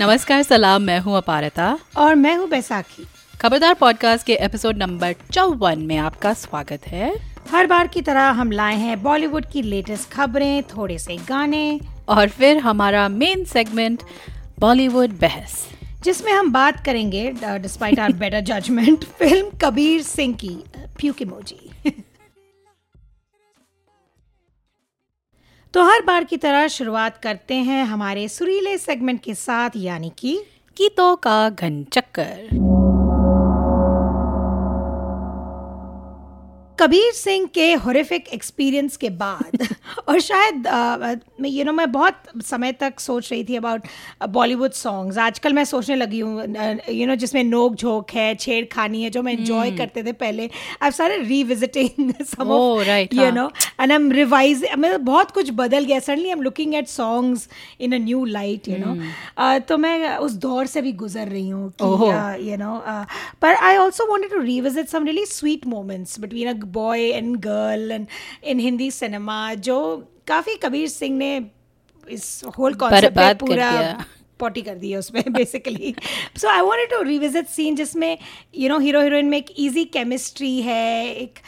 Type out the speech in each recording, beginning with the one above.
नमस्कार सलाम मैं हूँ अपारता। और मैं हूँ बैसाखी। खबरदार पॉडकास्ट के एपिसोड नंबर चौवन में आपका स्वागत है। हर बार की तरह हम लाए हैं बॉलीवुड की लेटेस्ट खबरें थोड़े से गाने। और फिर हमारा मेन सेगमेंट बॉलीवुड बहस। जिसमें हम बात करेंगे despite our better judgement film Kabir Singh की प्यूक तो हर बार की तरह शुरुआत करते हैं हमारे सुरीले सेगमेंट के साथ, यानी कि गीतों का घन चक्कर। कबीर सिंह के हॉरिफिक एक्सपीरियंस के बाद और शायद यू नो मैं बहुत समय तक सोच रही थी अबाउट बॉलीवुड सॉन्ग्स आजकल मैं सोचने लगी हूँ यू नो जिसमें नोक झोंक है छेड़खानी है जो मैं इन्जॉय hmm. करते थे पहले. आई सारे revisiting some you know and I am revise मतलब बहुत कुछ बदल गया. Suddenly I am looking at songs in a new light you know तो मैं उस दौर से भी गुजर रही हूँ यू नो पर I also wanted to revisit some really sweet moments between a boy and girl and in Hindi cinema जो काफ़ी कबीर सिंह ने इस होल कॉन्सेप्ट पूरा पॉटी कर दी है उसमें basically so I want to revisit scene जिसमें यू नो हीरो हीरोइन में एक ईजी केमिस्ट्री है एक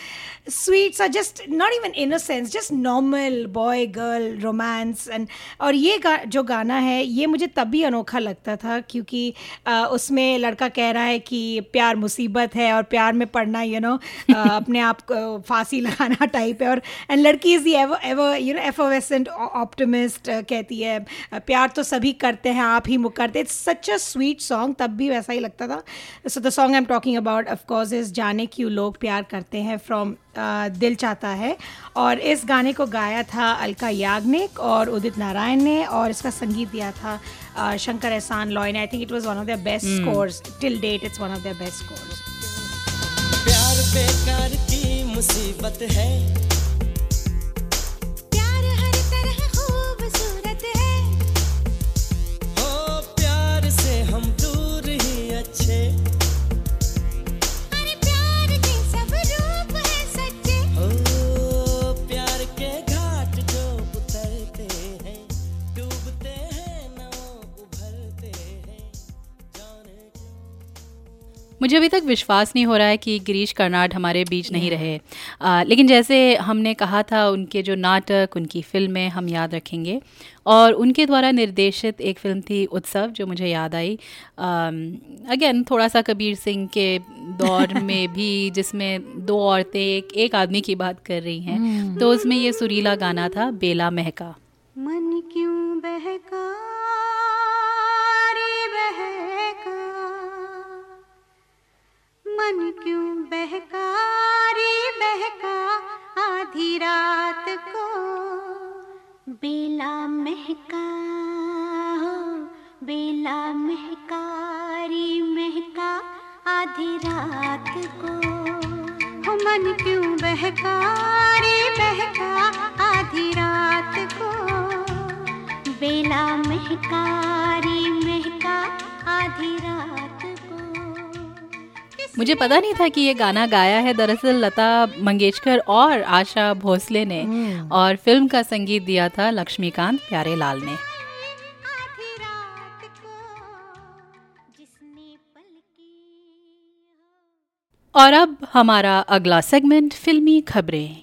sweets are just not even in a sense just normal boy girl romance and और ये गा, जो गाना है ये मुझे तब भी अनोखा लगता था क्योंकि आ, उसमें लड़का कह रहा है कि प्यार मुसीबत है और प्यार में पढ़ना यू you नो know, अपने आप को फांसी लगाना टाइप है। और एंड लड़की is ever you know effervescent optimist कहती है प्यार तो सभी करते हैं आप ही मुकरते it's such a sweet song तब भी वैसा ही लगता था। So the song I am talking about of course is जाने क्यों लोग प्यार करते हैं फ्रॉम दिल चाहता है। और इस गाने को गाया था अलका याग्निक और उदित नारायण ने और इसका संगीत दिया था शंकर एहसान लॉय ने I think it was one of the best scores till date it's one of the best scores प्यार बेकार की मुसीबत है। मुझे अभी तक विश्वास नहीं हो रहा है कि गिरीश कर्नाड हमारे बीच नहीं रहे। आ, लेकिन जैसे हमने कहा था उनके जो नाटक उनकी फ़िल्में हम याद रखेंगे। और उनके द्वारा निर्देशित एक फ़िल्म थी उत्सव जो मुझे याद आई। अगेन थोड़ा सा कबीर सिंह के दौर में भी जिसमें दो औरतें एक एक आदमी की बात कर रही हैं hmm. तो उसमें ये सुरीला गाना था बेला महका। मन क्यों बहका? मन क्यों बहकारी बहका आधी रात को? बेला महका, हो, बेला महकारी महका आधी रात को। हो मन क्यों बहकारी बहका आधी रात को? बेला महकारी महका आधी रात मुझे पता नहीं था कि ये गाना गाया है। दरअसल लता मंगेशकर और आशा भोसले ने हम्म। और फ़िल्म का संगीत दिया था लक्ष्मीकांत प्यारे लाल ने और अब हमारा अगला सेगमेंट फिल्मी खबरें।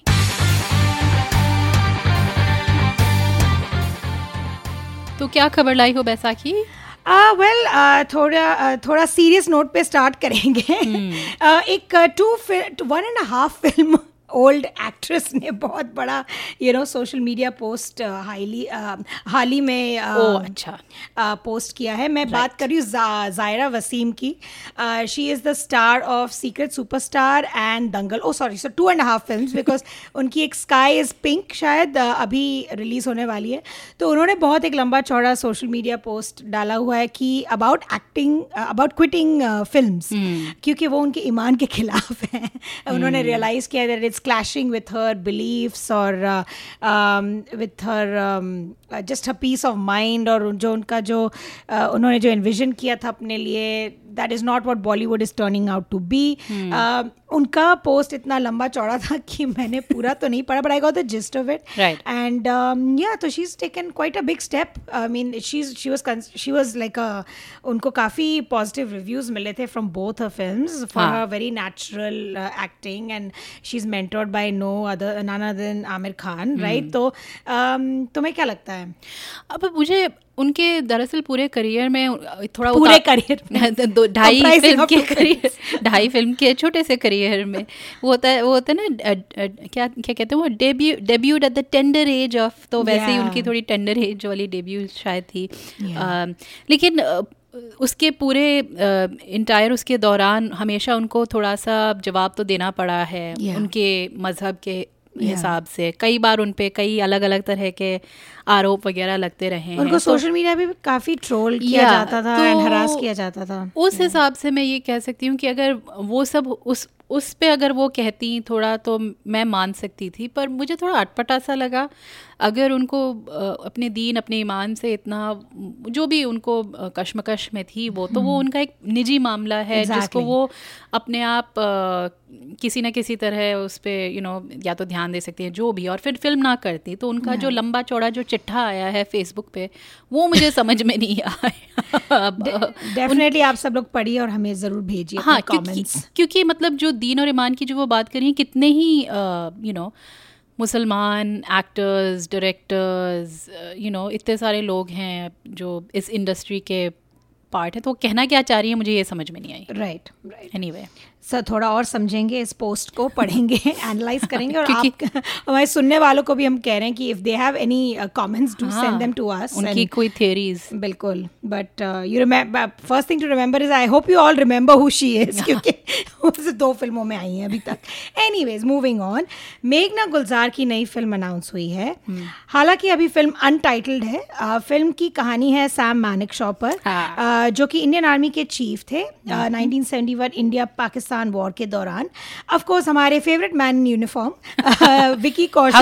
तो क्या खबर लाई हो बैसाखी? वेल uh, uh, थोड़ा uh, थोड़ा सीरियस नोट पे स्टार्ट करेंगे hmm. एक two one and half film old actress ने बहुत बड़ा you know social media post highly हाल ही में uh, अच्छा। पोस्ट uh, किया है। मैं. बात कर रही हूँ जायरा वसीम की। She is the star of secret superstar and Dangal oh sorry sir two and half film because उनकी एक स्काई इज़ पिंक शायद uh, अभी रिलीज़ होने वाली है। तो उन्होंने बहुत एक लंबा चौड़ा सोशल मीडिया पोस्ट डाला हुआ है कि about acting about quitting film क्योंकि वो उनके ईमान के खिलाफ हैं। hmm. उन्होंने रियलाइज़ किया that it's clashing with her beliefs or uh, um, with her um, uh, just her peace of mind और जो उनका जो uh, उन्होंने जो envision किया था अपने लिए that is not what Bollywood is turning out to be उनका पोस्ट इतना लंबा चौड़ा था कि मैंने पूरा तो नहीं पढ़ा but I got the gist of it Right. And या तो she is taken quite a big step I mean she she was she was like उनको काफ़ी पॉजिटिव रिव्यूज़ मिले थे from both her films for natural uh, acting and she's mentored by no other none other than Amir Khan right? तो um, तुम्हें क्या लगता है? अब मुझे उनके दरअसल पूरे करियर में थोड़ा पूरे। दो ढाई फ़िल्म के करियर ढाई फ़िल्म के छोटे से करियर में वो होता है वो होता है ना क्या क्या कहते हैं वो debut debuted at the tender age of तो वैसे yeah. ही उनकी थोड़ी टेंडर एज वाली डेब्यू शायद थी Yeah. अ, लेकिन उसके पूरे इंटायर उसके दौरान हमेशा उनको थोड़ा सा जवाब तो देना पड़ा है Yeah. उनके मज़हब के हिसाब Yeah. से कई बार उन पे कई अलग अलग तरह के आरोप वगैरह लगते रहे उनको तो सोशल मीडिया पे काफ़ी ट्रोल किया जाता था तो एंड हरास किया जाता था। उस हिसाब से मैं ये कह सकती हूँ कि अगर वो सब उस उस पे अगर वो कहती थोड़ा तो मैं मान सकती थी पर मुझे थोड़ा अटपटा सा लगा। अगर उनको अपने दीन अपने ईमान से इतना जो भी उनको कश्मकश में थी वो तो वो उनका एक निजी मामला है exactly. जिसको वो अपने आप किसी न किसी तरह उस पे यू नो या तो ध्यान दे सकती है जो भी और फिर फ़िल्म ना करती तो उनका जो लंबा चौड़ा जो चिट्ठा आया है फेसबुक पे वो मुझे समझ में नहीं आया। डेफिनेटली आप सब लोग पढ़िए और हमें ज़रूर भेजिए हाँ क्योंकि क्योंकि मतलब जो दीन और ईमान की जो वो बात करी कितने ही यू नो मुसलमान एक्टर्स डायरेक्टर्स यू नो इतने सारे लोग हैं जो इस इंडस्ट्री के पार्ट है तो वो कहना क्या चाह रही है मुझे ये समझ में नहीं आई। राइट राइट एनीवे सर थोड़ा और समझेंगे इस पोस्ट को पढ़ेंगे एनालाइज करेंगे और आप हमारे सुनने वालों को भी हम कह रहे हैं कि if they have any comments do send them to us उनकी कोई थियरीज बिल्कुल but you remember first thing to remember is I hope you all remember who she is क्योंकि वो दो फ़िल्मों में आई हैं अभी तक। एनीवेज मूविंग ऑन मेघना गुलजार की नई फ़िल्म अनाउंस हुई है। हालाँकि अभी फ़िल्म अनटाइटल्ड है। Uh, फ़िल्म की कहानी है सैम मैनिक शॉ पर। हाँ। uh, जो कि इंडियन आर्मी के चीफ थे nineteen seventy one India Pakistan war के दौरान। ऑफ़ कोर्स हमारे favourite man in uniform Vicky Kaushal?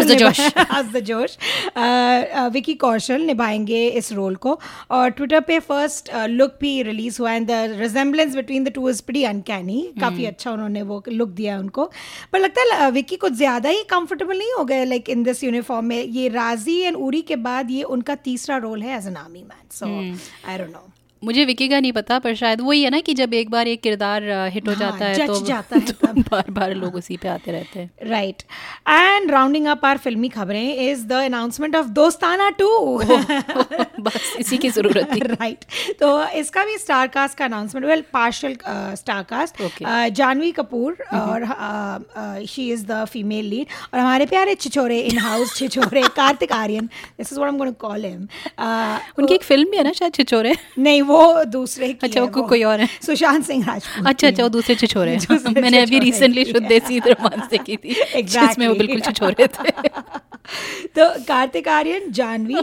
How's the josh Vicky Kaushal निभाएँगे इस रोल को। और ट्विटर पे फ़र्स्ट लुक भी रिलीज़ हुआ and the resemblance between the two is pretty uncanny काफ़ी अच्छा उन्होंने वो लुक दिया उनको। पर लगता है विकी कुछ ज़्यादा ही कंफर्टेबल नहीं हो गए लाइक इन दिस यूनिफॉर्म में। ये राज़ी एंड उरी के बाद ये उनका तीसरा रोल है as an army man so I don't know मुझे विकी का नहीं पता पर शायद वही है ना कि जब एक बार एक किरदार हिट हो हाँ, जाता है तो जाता है तो बार बार लोग उसी पे आते रहते हैं। Right and rounding up our फिल्मी खबरें is the announcement of Dostana two. बस इसी की ज़रूरत थी। राइट तो इसका भी स्टार कास्ट का announcement well partial star cast Janhvi Kapoor और she is the female lead और हमारे प्यारे छिछोरे in house Chhichhore Kartik Aaryan this is what I am going to call him उनकी एक फ़िल्म भी है ना शायद छिछोरे? नहीं वो दूसरे की अच्छा, वो कोई और है। सुशांत सिंह राजपूत अच्छा अच्छा वो दूसरे छिछोरे हैं। मैंने अभी रिसेंटली शुद्ध। देसी रोमांस देखी थी जिसमें वो बिल्कुल छिछोरे थे तो कार्तिक आर्यन जानवी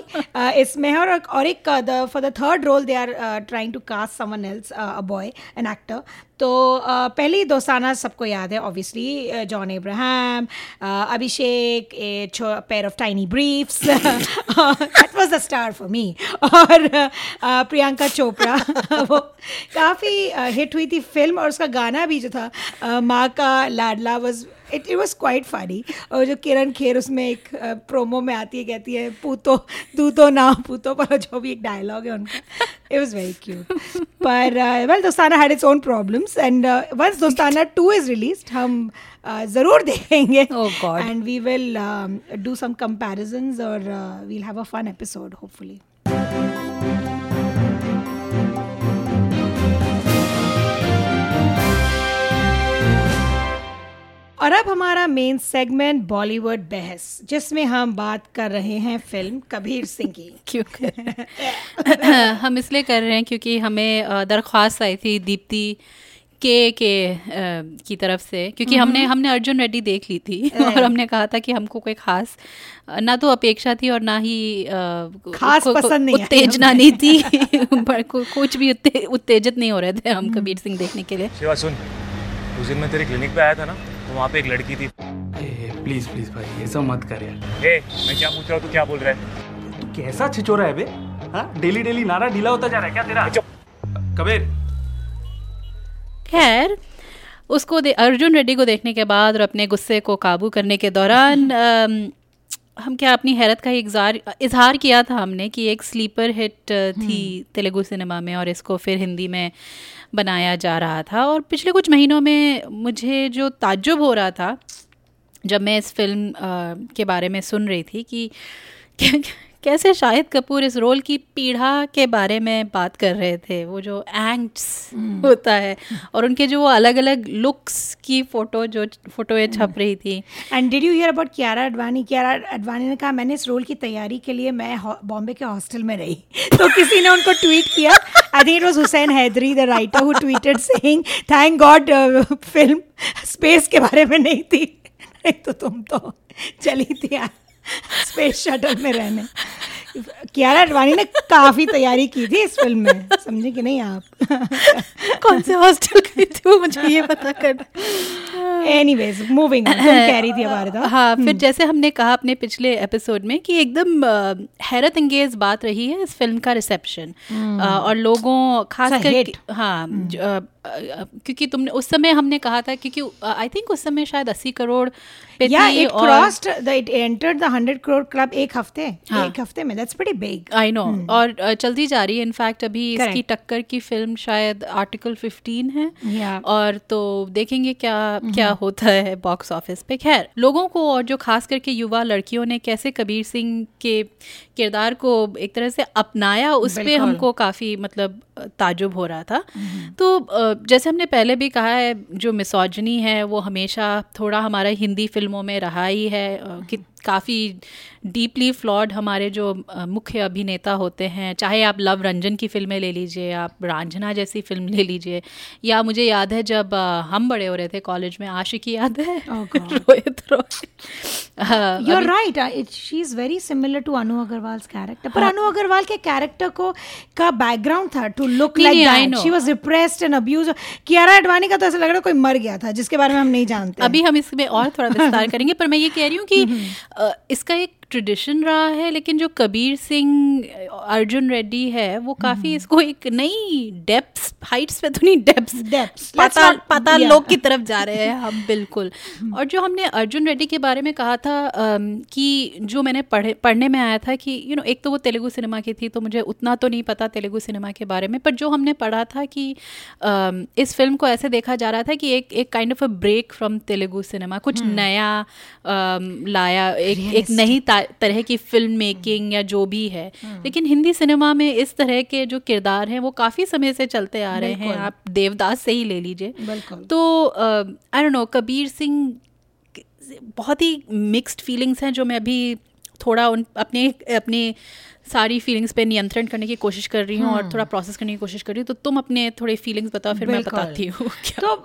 इसमें है और, और एक for the third role they are trying to cast someone else a boy an actor तो पहले ही दोस्ताना सबको याद है obviously John Abraham Abhishek, a pair of tiny briefs that was the star for me और प्रियंका चोपड़ा, वो काफ़ी हिट हुई थी फ़िल्म और उसका गाना भी जो था माँ का लाडला was it it was quite funny और जो किरण खेर उसमें एक प्रोमो में आती है कहती है पूतो तू तो ना पूतो पर जो भी एक डायलॉग है उनका। इट वॉज़ वेरी क्यूट पर well Dostana had its own problems and once Dostana two is release हम uh, ज़रूर देखेंगे। And we will do some comparisons और we'll have a fun episode hopefully और अब हमारा मेन सेगमेंट बॉलीवुड बहस जिसमें हम बात कर रहे हैं फ़िल्म कबीर सिंह की क्यों कर हम इसलिए कर रहे हैं क्योंकि हमें दरख्वास्त आई थी दीप्ति के के अ, की तरफ़ से क्योंकि हमने हमने अर्जुन रेड्डी देख ली थी और हमने कहा था कि हमको कोई खास ना तो अपेक्षा थी और ना ही अ, खास को- को- पसंद नहीं उत्तेजना नहीं थी। पर कुछ भी उत्ते, उत्तेजित नहीं हो रहे थे हम कबीर सिंह देखने के लिए। शिवा सुन उस दिन मैं तेरे क्लिनिक पे आया था ना वहाँ पे एक लड़की थी। ए प्लीज़ प्लीज़ भाई ये सब मत कर यार। ए मैं क्या पूछ रहा हूँ तू क्या बोल रहा है? तू कैसा छिचोरा है बे? हाँ? डेली डेली नारा ढीला होता जा रहा है क्या तेरा? कबीर। खैर उसको दे अर्जुन रेड्डी को देखने के बाद और अपने गुस्से को काबू करने के दौरान अम, हम क्या अपनी हैरत का इजहार इजहार किया था हमने कि एक स्लीपर हिट थी तेलुगु सिनेमा में और इसको फिर हिंदी में बनाया जा रहा था और पिछले कुछ महीनों में मुझे जो ताज्जुब हो रहा था, जब मैं इस फ़िल्म के बारे में सुन रही थी कि कैसे शाहिद कपूर इस रोल की पीढ़ा के बारे में बात कर रहे थे? वो जो एंग्स होता है और उनके जो वो अलग अलग लुक्स की फ़ोटो जो फोटोएँ छप रही थी। And did you hear about Kiara Advani Kiara Advani ने कहा मैंने इस रोल की तैयारी के लिए मैं बॉम्बे के हॉस्टल में रही। तो किसी ने उनको ट्वीट किया। I think it was Hussain Haidry the writer who tweeted saying thank god film space के बारे में नहीं थी। नहीं तो तुम तो चली थी स्पेस शटल में रहने। कियारा अडवाणी ने काफ़ी तैयारी की थी इस फ़िल्म में। समझे कि नहीं आप? कौन से हॉस्टल गई थी वो मुझे ये पता करना एनीवेज मूविंग कह रही थी हमारे हाँ फिर जैसे हमने कहा अपने पिछले एपिसोड में कि एकदम हैरत अंगेज बात रही है इस फ़िल्म का रिसेप्शन और लोगों खास कर हाँ ज- अ, अ, क्योंकि तुमने उस समय हमने कहा था क्योंकि आई थिंक उस समय शायद अस्सी करोड़ या इट और crossed the it entered the 100 crore club एक हफ़्ते हाँ। एक हफ़्ते में. That's pretty big I know और अ, चलती जा रही है. इनफैक्ट अभी इसकी टक्कर की फ़िल्म शायद आर्टिकल 15 है. Yeah. और तो देखेंगे क्या क्या होता है बॉक्स ऑफ़िस पे. खैर लोगों को और जो खास करके युवा लड़कियों ने कैसे कबीर सिंह के किरदार को एक तरह से अपनाया उस पे हमको काफ़ी मतलब ताजुब हो रहा था। तो जैसे हमने पहले भी कहा है जो मिसोजनी है वो हमेशा थोड़ा हमारा हिंदी फ़िल्मों में रहा ही है कि काफ़ी डीपली फ्लॉड हमारे जो मुख्य अभिनेता होते हैं चाहे आप लव रंजन की फ़िल्में ले लीजिए आप रांझना जैसी फ़िल्म ले लीजिए या मुझे याद है जब हम बड़े हो रहे थे कॉलेज में आशिकी याद है? Rohit you are right she is very similar to Anu Agarwal character पर अनु अग्रवाल के कैरेक्टर को का बैकग्राउंड था to look like. She was repressed and abuse Kiara का तो ऐसा लग रहा है कोई मर गया था जिसके बारे में हम नहीं जानते। अभी हम इसमें और थोड़ा विस्तार करेंगे पर मैं ये कह रही हूँ कि इसका एक ट्रेडिशन रहा है लेकिन जो कबीर सिंह अर्जुन रेड्डी है वो काफ़ी इसको एक नई डेप्स हाइट्स पे तो नहीं डेप्स पाताल yeah. लोक की तरफ़ जा रहे हैं हम बिल्कुल। और जो हमने अर्जुन रेड्डी के बारे में कहा था कि जो मैंने पढ़े पढ़ने में आया था कि यू you नो know, एक तो वो तेलुगु सिनेमा की थी तो मुझे उतना तो नहीं पता तेलुगु सिनेमा के बारे में पर जो हमने पढ़ा था कि इस फ़िल्म को ऐसे देखा जा रहा था कि एक एक kind of a break from Telugu cinema कुछ नया लाया एक एक नई तरह की फ़िल्म मेकिंग या जो भी है। लेकिन हिंदी सिनेमा में इस तरह के जो किरदार हैं वो काफ़ी समय से चलते आ रहे हैं। आप देवदास से ही ले लीजिए। तो I don't know Kabir Singh बहुत ही मिक्स्ड फीलिंग्स हैं जो मैं अभी थोड़ा उन अपने अपनी सारी फीलिंग्स पे नियंत्रण करने की कोशिश कर रही हूँ और थोड़ा प्रोसेस करने की कोशिश कर रही हूँ तो तुम अपने थोड़े फीलिंग्स बताओ फिर मैं बताती हूँ तो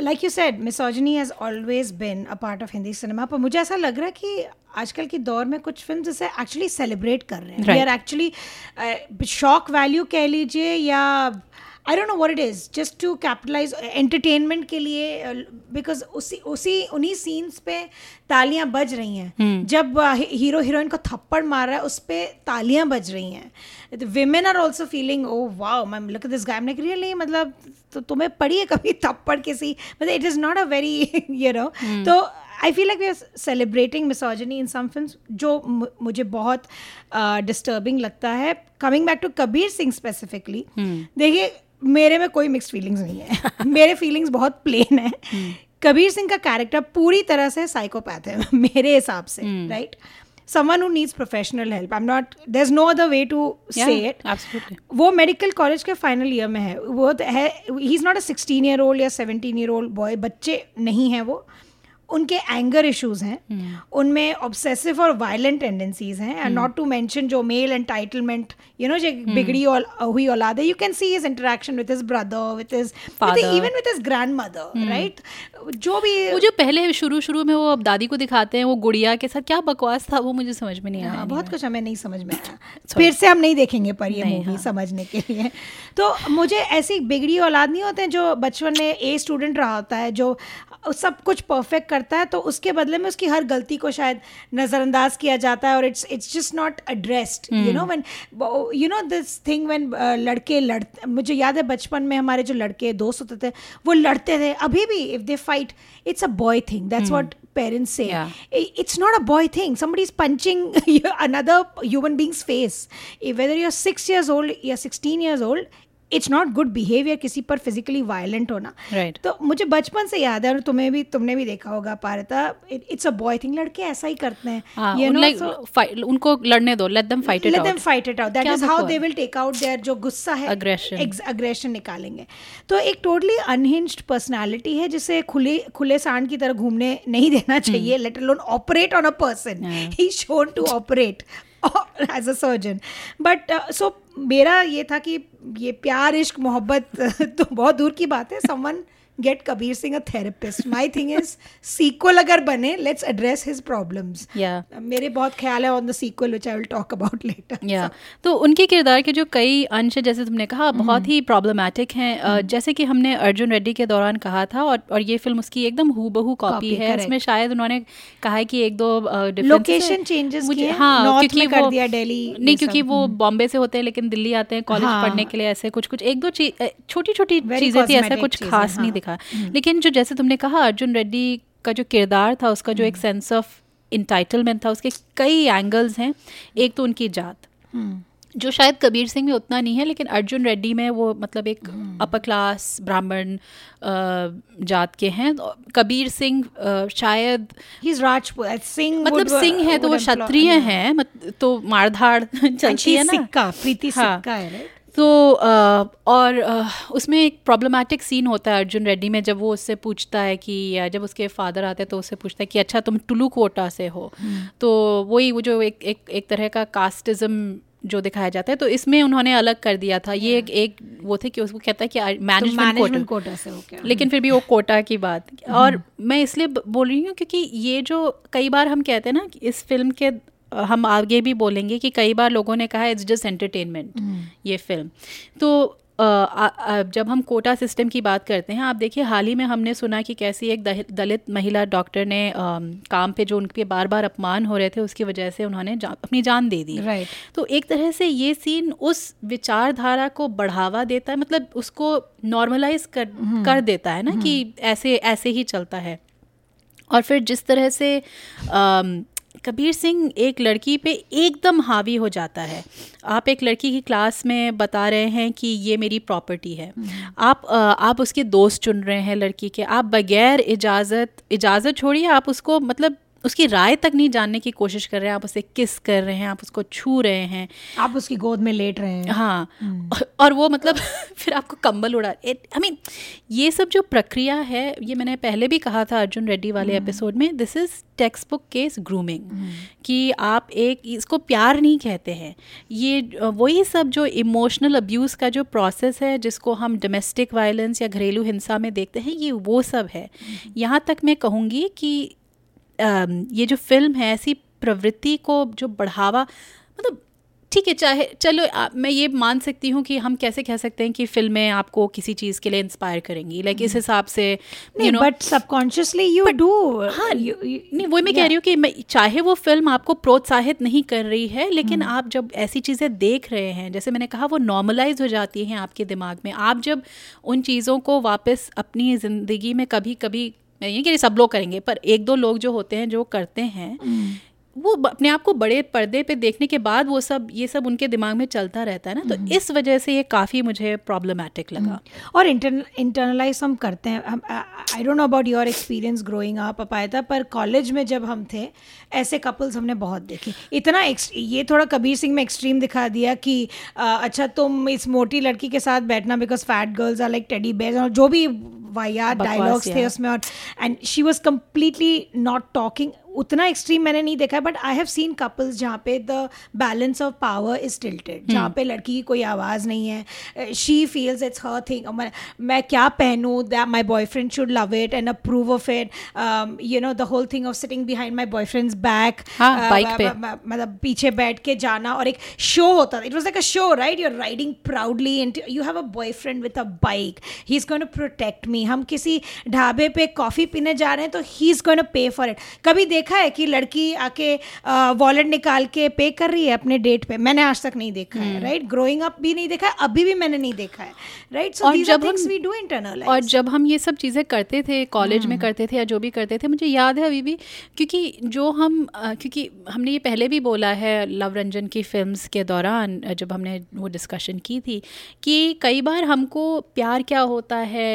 like you said misogyny has always been a part of Hindi cinema पर मुझे ऐसा लग रहा है कि आजकल के दौर में कुछ फ़िल्म जैसे एक्चुअली सेलिब्रेट कर रहे हैं। We are actually shock value कह लीजिए या I don't know what it is just to capitalise entertainment के लिए बिकॉज़ उसी उसी उन्हीं सीन्स पे तालियाँ बज रही हैं। जब हीरो हीरोइन को थप्पड़ मार रहा है उस पर तालियाँ बज रही हैं। Women are also feeling oh wow ma'am look this guy like really मतलब तो तुम्हें पड़ी है कभी थप्पड़ किसी? मतलब it is not a very you know तो I feel like we are celebrating misogyny in some film जो मुझे बहुत डिस्टर्बिंग uh, लगता है। Coming back to Kabir Singh specifically देखिए मेरे में कोई मिक्स फीलिंग्स नहीं है। मेरे फीलिंग्स बहुत प्लेन है। कबीर सिंह का कैरेक्टर पूरी तरह से साइकोपैथ है मेरे हिसाब से right someone who needs professional help I am not there is no other way to say it वो मेडिकल कॉलेज के फाइनल ईयर में है। वो तो है ही is not a sixteen year old या सेवनटीन ईयर ओल्ड बॉय बच्चे नहीं है वो। उनके एंगर इश्यूज़ हैं। उनमें ऑब्सेसिव और वायलेंट टेंडेंसीज हैं। एंड नॉट टू मेंशन जो मेल एंटाइटलमेंट यू नो जो बिगड़ी औल- हुई औलाद है you can see his interaction with his brother with his. Even with his grandmother right जो भी वो जो पहले शुरू शुरू में वो अब दादी को दिखाते हैं वो गुड़िया के साथ क्या बकवास था वो मुझे समझ में नहीं आया हाँ, बहुत कुछ हमें नहीं समझ में आया। फिर से हम नहीं देखेंगे पर ये मूवी हाँ। समझने के लिए। तो मुझे ऐसी बिगड़ी औलाद नहीं होते हैं जो बचपन में ए स्टूडेंट रहा होता है जो सब कुछ परफेक्ट करता है तो उसके बदले में उसकी हर गलती को शायद नज़रअंदाज किया जाता है और it's it's just not addressed you know when you know this thing when लड़के लड़ते मुझे याद है बचपन में हमारे जो लड़के दोस्त होते थे वो लड़ते थे। अभी भी if they fight it's a boy thing that's what parents say. Yeah. It's not a boy thing. Somebody is punching another human being's face. Whether you're 6 years old या 16 years old it's not good behaviour किसी पर physically violent होना। Right. तो मुझे बचपन से याद है और तुम्हें भी तुमने भी देखा होगा Partha it's a boy thing लड़के ऐसा ही करते हैं। हाँ like so- fight- उनको लड़ने दो let them fight it let them out fight it out that क्या is how बकवास। they will take out जो गुस्सा है Aggression. अग्रेशन निकालेंगे। तो एक टोटली अनहिंज्ड पर्सनालिटी है जिसे खुले खुले सांड की तरह घूमने नहीं देना चाहिए। Let alone operate on a person he shown to operate as a surgeon but so मेरा ये था कि ये प्यार, इश्क, मोहब्बत तो बहुत दूर की बात है। Someone get Kabir Singh a therapist my thing is sequel अगर बने लेट्स एड्रेस हिज Yeah. मेरे बहुत ख्याल है on the sequel which I will talk about या तो उनके किरदार के जो कई अंश जैसे तुमने कहा हम्म। बहुत ही प्रॉब्लमैटिक हैं अ, जैसे कि हमने अर्जुन रेड्डी के दौरान कहा था और और ये फ़िल्म उसकी एकदम हु हूबहू कॉपी है. इसमें शायद उन्होंने कहा है कि एक दो लोकेशन Location। मुझे किए हाँ क्योंकि कर वो दिया, Delhi, नहीं क्योंकि वो बॉम्बे से होते हैं लेकिन दिल्ली आते हैं कॉलेज हाँ। पढ़ने के लिए ऐसे कुछ कुछ एक दो चीज़ छोटी छोटी चीज़ें थी ऐसा कुछ खास नहीं हाँ। दिखा लेकिन जो जैसे तुमने कहा अर्जुन रेड्डी का जो किरदार था उसका जो हम्म। एक सेंस ऑफ़ इंटाइटलमेंट था उसके कई एंगल्स हैं। एक तो उनकी जात जो शायद कबीर सिंह में उतना नहीं है लेकिन अर्जुन रेड्डी में वो मतलब एक अपर क्लास ब्राह्मण जात के हैं। तो कबीर सिंह शायद राजपूत सिंह मतलब सिंह है तो वो क्षत्रिय हैं तो मारधाड़ चलती है ना। सिक्का प्रीति। सिक्का है तो और उसमें एक प्रॉब्लमेटिक सीन होता है अर्जुन रेड्डी में जब वो उससे पूछता है कि जब उसके फादर आते हैं तो उससे पूछता है कि अच्छा तुम टुलू कोटा से हो? तो वही वो जो एक एक एक तरह का कास्टिज्म जो दिखाया जाता है तो इसमें उन्होंने अलग कर दिया था। ये एक एक वो थे कि उसको कहता है कि मैनेजमेंट कोटा. कोटा से हो लेकिन फिर भी वो कोटा की बात। और मैं इसलिए बोल रही हूँ क्योंकि ये जो कई बार हम कहते हैं ना कि इस फ़िल्म के हम आगे भी बोलेंगे कि कई बार लोगों ने कहा इट्स जस्ट एंटरटेनमेंट ये फ़िल्म तो आ, आ, जब हम कोटा सिस्टम की बात करते हैं आप देखिए हाल ही में हमने सुना कि कैसी एक दलित महिला डॉक्टर ने अम, काम पे जो उनके बार बार अपमान हो रहे थे उसकी वजह से उन्होंने जा, अपनी जान दे दी। राइट तो एक तरह से ये सीन उस विचारधारा को बढ़ावा देता है मतलब उसको नॉर्मलाइज कर कर देता है ना कि ऐसे ऐसे ही चलता है। और फिर जिस तरह से कबीर सिंह एक लड़की पे एकदम हावी हो जाता है। आप एक लड़की की क्लास में बता रहे हैं कि ये मेरी प्रॉपर्टी है। आप आप उसके दोस्त चुन रहे हैं लड़की के। आप बगैर इजाज़त इजाज़त छोड़िए, आप उसको मतलब उसकी राय तक नहीं जानने की कोशिश कर रहे हैं आप उसे किस कर रहे हैं आप उसको छू रहे हैं। आप उसकी गोद में लेट रहे हैं। हाँ और वो मतलब फिर आपको कंबल उड़ा आई मीन ये सब जो प्रक्रिया है ये मैंने पहले भी कहा था अर्जुन रेड्डी वाले एपिसोड में this is textbook case grooming कि आप एक इसको प्यार नहीं कहते हैं। ये वही सब जो इमोशनल अब्यूज़ का जो प्रोसेस है जिसको हम डोमेस्टिक वायलेंस या घरेलू हिंसा में देखते हैं ये वो सब है। यहाँ तक मैं कहूँगी कि ये जो फ़िल्म है ऐसी प्रवृत्ति को जो बढ़ावा मतलब ठीक है चाहे चलो आ, मैं ये मान सकती हूँ कि हम कैसे कह सकते हैं कि फ़िल्में आपको किसी चीज़ के लिए इंस्पायर करेंगी। लाइक इस हिसाब से नहीं you but subconsciously you do हाँ नहीं वही मैं कह रही हूँ कि मैं चाहे वो फ़िल्म आपको प्रोत्साहित नहीं कर रही है लेकिन आप जब ऐसी चीज़ें देख रहे हैं जैसे मैंने कहा वो नॉर्मलाइज हो जाती हैं आपके दिमाग में। आप जब उन चीज़ों को वापस अपनी ज़िंदगी में कभी कभी मैं ये कह रही सब लोग करेंगे पर एक दो लोग जो होते हैं जो करते हैं वो अपने आप को बड़े पर्दे पे देखने के बाद वो सब ये सब उनके दिमाग में चलता रहता है ना तो इस वजह से ये काफ़ी मुझे प्रॉब्लमेटिक लगा। और इंटरनलाइज हम करते हैं I don't know about your experience growing up अपायता पर कॉलेज में जब हम थे ऐसे कपल्स हमने बहुत देखे। इतना ये थोड़ा कबीर सिंह में एक्सट्रीम दिखा दिया कि अ, अच्छा तुम इस मोटी लड़की के साथ बैठना because fat girls are like teddy bears और जो भी वाहियात बकवास, डायलॉग्स थे yeah. उसमें और and she was completely not talking उतना एक्सट्रीम मैंने नहीं देखा है but I have seen couples जहाँ पे the balance of power is tilted जहाँ पे लड़की की कोई आवाज़ नहीं है she feels it's her thing मैं क्या पहनूँ that my boyfriend should love it and approve of it you know the whole thing of sitting behind my boyfriend's back मतलब पीछे बैठ के जाना और एक शो होता था it was like a show right you're riding proudly and you have a boyfriend with a bike he is going to protect me हम किसी ढाबे पे कॉफ़ी पीने जा रहे हैं तो he is going to pay for it कभी देखा है कि लड़की आके वॉलेट निकाल के पे कर रही है अपने डेट पे? मैंने आज तक नहीं देखा है राइट ग्रोइंग अप भी नहीं देखा है अभी भी मैंने नहीं देखा है राइट सो जब हम वी डू इंटरनल और जब हम ये सब चीज़ें करते थे कॉलेज में हम्म। करते थे या जो भी करते थे मुझे याद है अभी भी क्योंकि जो हम क्योंकि हमने ये पहले भी बोला है लव रंजन की फिल्म्स के दौरान जब हमने वो डिस्कशन की थी कि कई बार हमको प्यार क्या होता है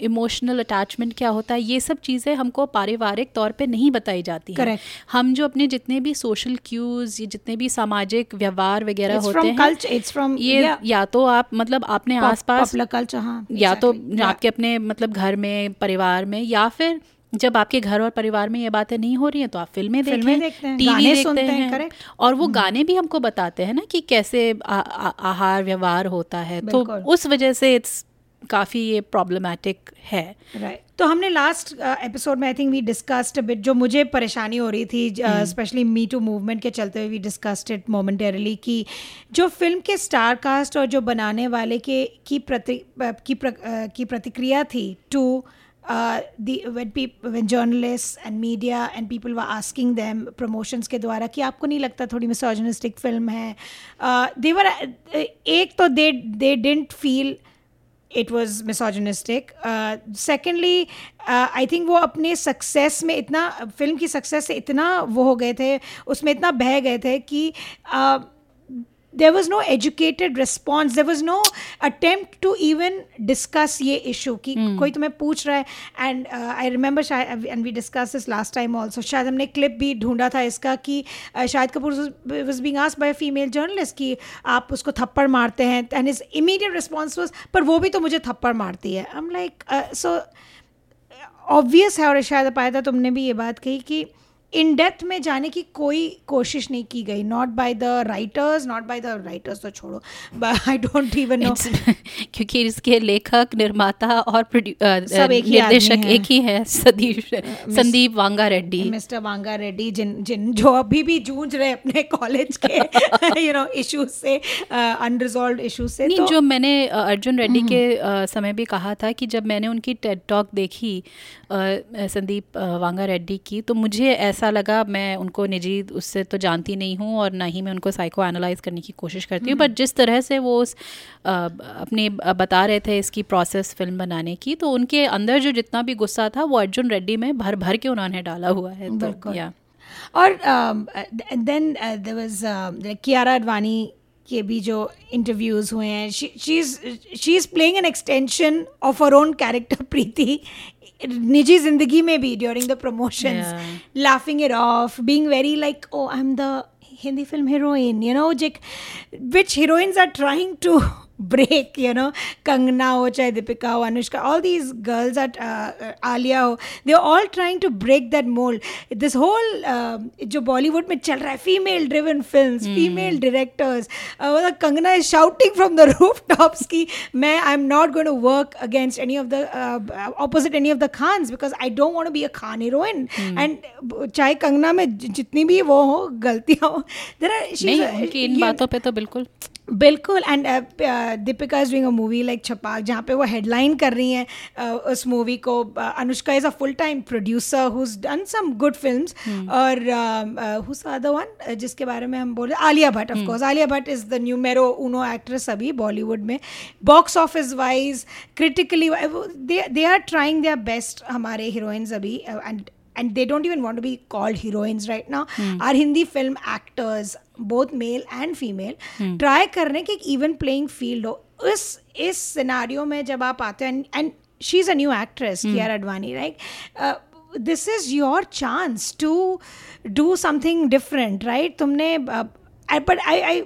इमोशनल हम्म। अटैचमेंट क्या होता है ये सब चीज़ें हमको पारिवारिक तौर पे नहीं बताई जाती है। हम जो अपने जितने भी सोशल क्यूज ये जितने भी सामाजिक व्यवहार वगैरह होते हैं ये yeah. या तो आप मतलब आपने आसपास हाँ, या तो आपके अपने मतलब घर में परिवार में या फिर जब आपके घर और परिवार में ये बातें नहीं हो रही हैं तो आप फ़िल्में देख फ़िल्में देखते हैं टीवी देखते हैं, हैं। और वो हम्म। गाने भी हमको बताते हैं ना कि कैसे आ, आ, आहार व्यवहार होता है। तो उस वजह से इट्स काफ़ी ये प्रॉब्लमैटिक है। Right right. तो हमने लास्ट एपिसोड में I think we discussed bit जो मुझे परेशानी हो रही थी स्पेशली मी टू मूवमेंट के चलते हुए वी डिस्कस्ड इट मोमेंटरली कि जो फ़िल्म के स्टार कास्ट और जो बनाने वाले के की प्रति की, प्र, की प्रतिक्रिया थी to Uh, the when people when journalists and media and people were asking them promotions के द्वारा कि आपको नहीं लगता थोड़ी मिसोजनिस्टिक फ़िल्म है? देवर एक तो they they didn't feel it was misogynistic secondly I think वो अपने सक्सेस में इतना फ़िल्म की सक्सेस से इतना वो हो गए थे उसमें इतना बह गए थे कि uh, there was no educated response there was no attempt to even discuss ये इशू कि कोई तुम्हें पूछ रहा है and I remember and we discuss this last time also शायद हमने क्लिप भी ढूंढा था इसका कि शायद Kapoor was being asked by female journalist कि आप उसको थप्पड़ मारते हैं एंड इज़ इमीडिएट रिस्पॉन्स पर वो भी तो मुझे थप्पड़ मारती है I am like so obvious है और शायद पाया था तुमने भी ये बात कही कि इन डेप्थ में जाने की कोई कोशिश नहीं की गई। Not by the writers not by the writers तो छोड़ो। आई डोंट इवन नो क्योंकि इसके लेखक निर्माता और सब एक निर्देशक एक ही है सदीप संदीप वांगा रेड्डी। मिस्टर वांगा रेड्डी जिन जिन जो अभी भी जूझ रहे अपने कॉलेज के यू नो इश्यूज़ से अनरिजॉल्व इश्यूज़ से नहीं तो, जो मैंने अर्जुन रेड्डी हम्म। के समय भी कहा था कि जब मैंने उनकी टेड टॉक देखी संदीप वांगा रेड्डी की। तो मुझे ऐसा लगा मैं उनको निजी उससे तो जानती नहीं हूँ और ना ही मैं उनको साइको एनालाइज करने की कोशिश करती हूँ। But hmm. जिस तरह से वो उस अपने बता रहे थे इसकी प्रोसेस फ़िल्म बनाने की तो उनके अंदर जो जितना भी गुस्सा था वो अर्जुन रेड्डी में भर भर के उन्होंने डाला हुआ है। तो या। और then there was Kiara Advani के भी जो इंटरव्यूज़ हुए हैं she is playing an extension of her own character Preeti निजी ज़िंदगी में भी during the promotion laughing it off being very like oh I am the Hindi film heroine you know which heroines are trying to break you know kangna ho chahe deepika ho anushka all these girls at uh, uh, alia ho they're all trying to break that mold this whole uh, jo bollywood mein chal raha hai female driven films mm. female directors uh, kangna is shouting from the rooftops ki main i'm not going to work against any of the uh, opposite any of the khans because i don't want to be a khan heroine mm. and चाहे कंगना में जितनी भी वो हो गलतियाँ हो there are in बातों पे तो बिल्कुल बिल्कुल and Deepika is doing a movie like Chhapaak जहाँ पे वो हेडलाइन कर रही हैं uh, उस मूवी को। Anushka is a full time producer who's done some good film और हुज अदर वन जिसके बारे में हम बोल रहे Alia Bhatt of course Alia Bhatt is the new numero uno actress अभी बॉलीवुड में। Box office wise critically they are trying their best हमारे हीरोइंस अभी and uh, and they don't even want to be called heroines right now. Mm. are hindi film actors both male and female mm. try करने की even playing field हो। इस इस scenario में जब आप आते हैं and she is a new actress Kiara Advani right this is your chance to do something different right तुमने but I I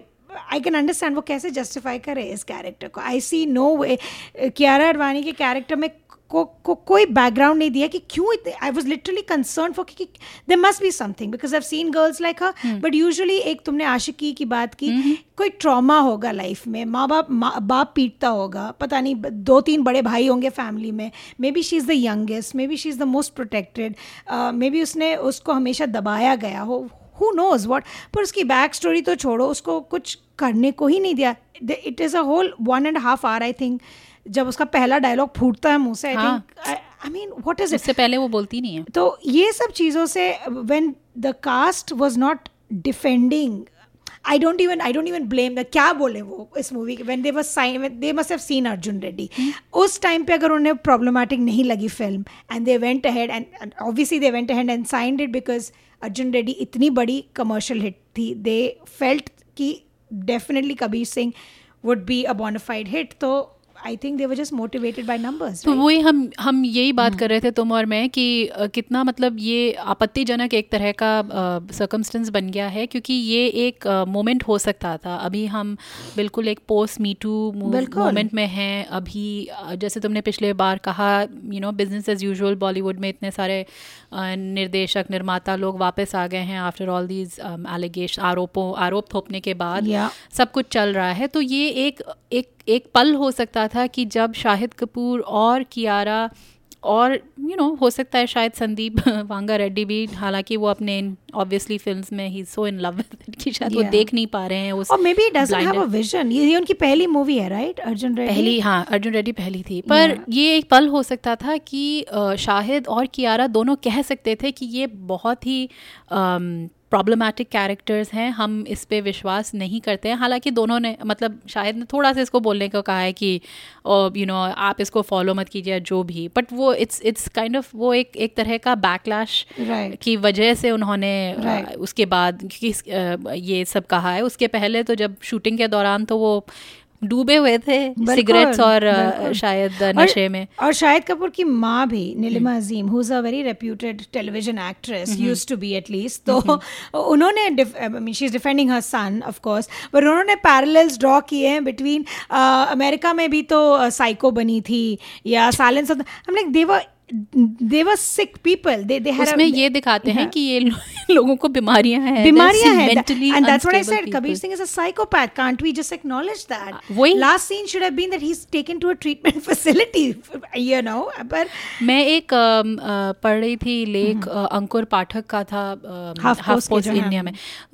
I can understand वो कैसे जस्टिफाई करे इस कैरेक्टर को। I see no way Kiara Advani के character में को, को कोई बैकग्राउंड नहीं दिया कि क्यों I was literally concern for कि they must be something because I seen girls like her but usually एक तुमने आशिकी की बात की हम्म। कोई ट्रॉमा होगा लाइफ में माँ बाप माँ बाप पीटता होगा पता नहीं दो तीन बड़े भाई होंगे फैमिली में maybe she is the youngest maybe she is the most protected maybe उसने उसको हमेशा दबाया गया हो हु नोज़ वॉट पर उसकी बैक स्टोरी तो छोड़ो उसको कुछ करने को ही नहीं दिया it is a whole one and half hour I think जब उसका पहला डायलॉग फूटता है मुँह से I. Think I mean what is इससे पहले वो बोलती नहीं है। तो ये सब चीज़ों से when the cast was not defending I don't even I don't even blame the क्या बोले वो इस मूवी के? When they was sign they must have seen Arjun Reddy उस टाइम पे अगर उन्हें प्रॉब्लमेटिक नहीं लगी film and they went ahead and obviously they went ahead and signed it because Arjun Reddy इतनी बड़ी कमर्शियल हिट थी। दे फेल्ट कि definitely Kabir Singh would be a bonafide hit तो I think they were just motivated by numbers तो वही हम हम यही बात कर रहे थे तुम और मैं कि कितना मतलब ये आपत्तिजनक एक तरह का सर्कमस्टेंस बन गया है क्योंकि ये एक मोमेंट हो सकता था। अभी हम बिल्कुल एक पोस्ट मी टू मोमेंट में हैं। अभी जैसे तुमने पिछले बार कहा you know business as usual Bollywood में इतने सारे निर्देशक निर्माता लोग वापस आ गए हैं आफ्टर ऑल दीज एलिगेशन आरोपों आरोप थोपने के बाद। Yeah. सब कुछ चल रहा है। तो ये एक एक एक पल हो सकता था कि जब शाहिद कपूर और कियारा और यू you नो know, हो सकता है शायद संदीप वांगा रेड्डी भी हालाँकि वो अपने ऑब्वियसली फिल्म्स में ही सो इन लव कि शायद वो देख नहीं पा रहे हैं उस और maybe doesn't have a vision ये ये उनकी पहली मूवी है राइट अर्जुन रेड्डी? पहली हाँ अर्जुन रेड्डी पहली थी। पर yeah. ये एक पल हो सकता था कि शाहिद और कियारा दोनों कह सकते थे कि ये बहुत ही प्रॉब्लमेटिक कैरेक्टर्स हैं हम इस पर विश्वास नहीं करते हैं हालाँकि दोनों ने मतलब शायद ने थोड़ा सा इसको बोलने को कहा है कि यू नो आप इसको फॉलो मत कीजिए जो भी बट वो इट्स इट्स काइंड ऑफ़ वो एक एक तरह का बैकलैश Right. की वजह से उन्होंने Right. उसके बाद क्योंकि ये सब कहा है उसके पहले तो जब शूटिंग के दौरान तो वो डूबे हुए थे सिगरेट्स और बिल्कुल। शायद नशे में और शाहिद कपूर की माँ भी हम्म। Neelima Azeem who a very reputed television actress used to be at least hmm. तो उन्होंने she is defending her son of course पर उन्होंने पैरेलल्स ड्रॉ किए हैं बिटवीन अमेरिका में भी तो साइको बनी थी या साइलेंस ऑफ़ हम like they're they're sick people they they उसमें ये दिखाते हैं कि ये लोगों को बीमारियाँ हैं बीमारियाँ हैं mentally and that's what I said Kabir Singh is a psychopath can't we just acknowledge that वही- last scene should have been that he's taken to a treatment facility you know but मैं एक पढ़ रही थी लेख अंकुर पाठक का था हम्म। Half post India में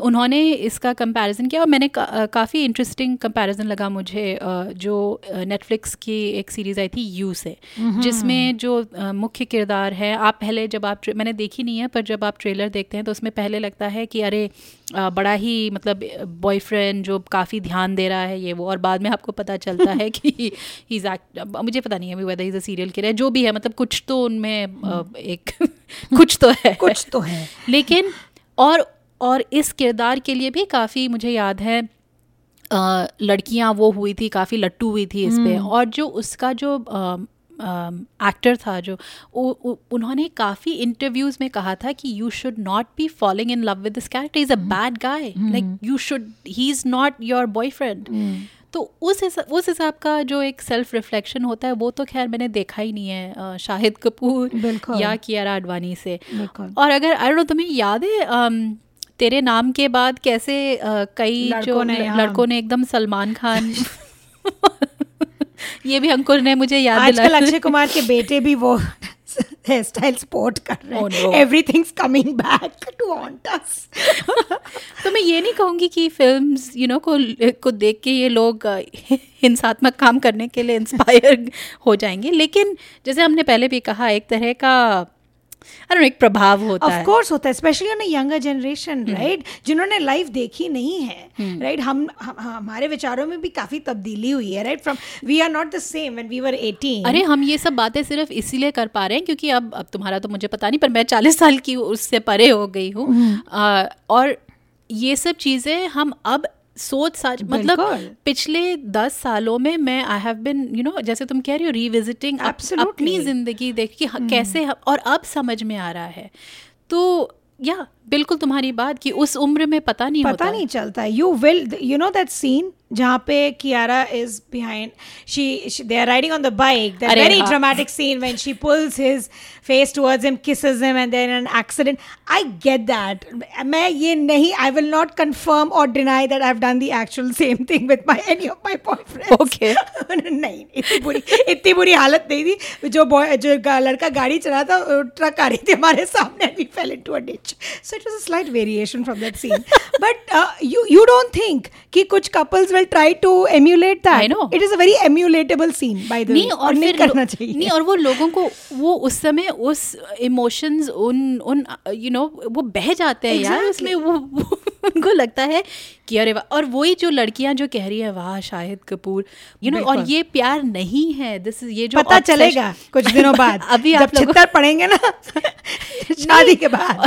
उन्होंने इसका कंपैरिजन किया और मैंने काफ़ी इंटरेस्टिंग कंपैरिजन लगा मुझे जो नेटफ्लिक्स की एक सीरीज़ आई थी यू से हम्म। जिसमें जो अ, मुख्य किरदार है। आप पहले जब आप मैंने देखी नहीं है पर जब आप ट्रेलर देखते हैं तो उसमें पहले लगता है कि अरे बड़ा ही मतलब बॉयफ्रेंड जो काफ़ी ध्यान दे रहा है ये वो। और बाद में आपको पता चलता है कि ही मुझे पता नहीं है whether is a serial killer जो भी है मतलब कुछ तो उनमें एक कुछ तो है। कुछ तो है। लेकिन और और इस किरदार के लिए भी काफ़ी मुझे याद है लड़कियाँ वो हुई थी काफ़ी लट्टू हुई थी इस पर और जो उसका जो एक्टर था जो उ, उ, उन्होंने काफ़ी इंटरव्यूज़ में कहा था कि you should not be following in love with this character is a bad guy like you should he is not your boyfriend तो उस हिसाब उस हिसाब का जो एक सेल्फ रिफ्लेक्शन होता है वो तो खैर मैंने देखा ही नहीं है शाहिद कपूर। या कियारा आडवाणी से। और अगर आई नो तुम्हें याद है अम, तेरे नाम के बाद कैसे अ, कई जो ने, हाँ। लड़कों ने एकदम सलमान खान ये भी अंकुर ने मुझे याद आजकल अक्षय कुमार के बेटे भी वो हेयर स्टाइल स्पोर्ट कर रहे Oh, हैं। Everything coming back to haunt us तो मैं ये नहीं कहूँगी कि फिल्म्स यू नो को को देख के ये लोग हिंसात्मक काम करने के लिए इंस्पायर हो जाएँगे। लेकिन जैसे हमने पहले भी कहा एक तरह का I don't know, एक प्रभाव होता ऑफ़ है। कोर्स होता है specially on younger generation right जिन्होंने लाइफ देखी नहीं है राइट right? हम हम- हमारे विचारों में भी काफ़ी तब्दीली हुई है right from we are not the same when we were 18 अरे हम ये सब बातें सिर्फ़ इसीलिए कर पा रहे हैं क्योंकि अब अब तुम्हारा तो मुझे पता नहीं पर मैं चालीस साल की उससे परे हो गई हूँ। आ, और ये सब चीज़ें हम अब सोच साच मतलब पिछले दस सालों में मैं I have been you know जैसे तुम कह रही हो रिविजिटिंग. अपनी ज़िंदगी देख कि कैसे और अब समझ में आ रहा है। तो या बिल्कुल तुम्हारी बात कि उस उम्र में पता नहीं पता होता। नहीं चलता। You will you know that scene जहाँ पे Kiara is behind she they are riding on the bike that very हाँ। Dramatic scene when she pulls his face towards him kisses him and then an accident. I get that. मैं ये नहीं i will not confirm or deny that i've done the actual same thing with my any of my boyfriends. Okay. नहीं इतनी बुरी इतनी बुरी हालत नहीं थी जो बॉय जो लड़का गाड़ी चला था ट्रक आ रही थी हमारे सामने we fell into a ditch. So it was a slight variation from that scene but uh, you you don't think कि कुछ couples will try to emulate that I know. it is a very emulatable scene by the नहीं way और नहीं करना चाहिए नहीं और वो लोगों को वो उस समय उस इमोशंस उन उन यू नो वो बह जाते हैं exactly. यार उसमें वो, वो उनको लगता है कि अरे वाह और वही जो लड़कियाँ जो कह रही है वाह शाहिद कपूर यू नो और ये प्यार नहीं है। दिस ये जो पता चलेगा कुछ दिनों बाद अभी आप लोगों पड़ेंगे ना शादी के बाद।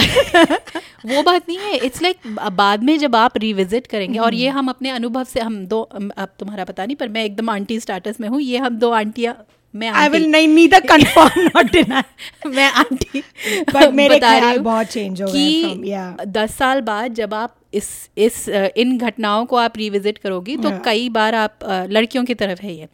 वो बात नहीं है इट्स लाइक बाद में जब आप रिविजिट करेंगे और ये हम अपने अनुभव से हम दो अब तुम्हारा पता नहीं पर मैं एकदम आंटी स्टेटस में हूँ ये हम दो आंटियाँ मैं आई विल नहीं नीदर कंफर्म नॉट डिनाई मैं आंटी। But मेरे बता रही बहुत चेंज हो कि from- yeah. दस साल बाद जब आप इस इस इन घटनाओं को आप रिविजिट करोगी तो कई बार आप लड़कियों की तरफ़ है ये.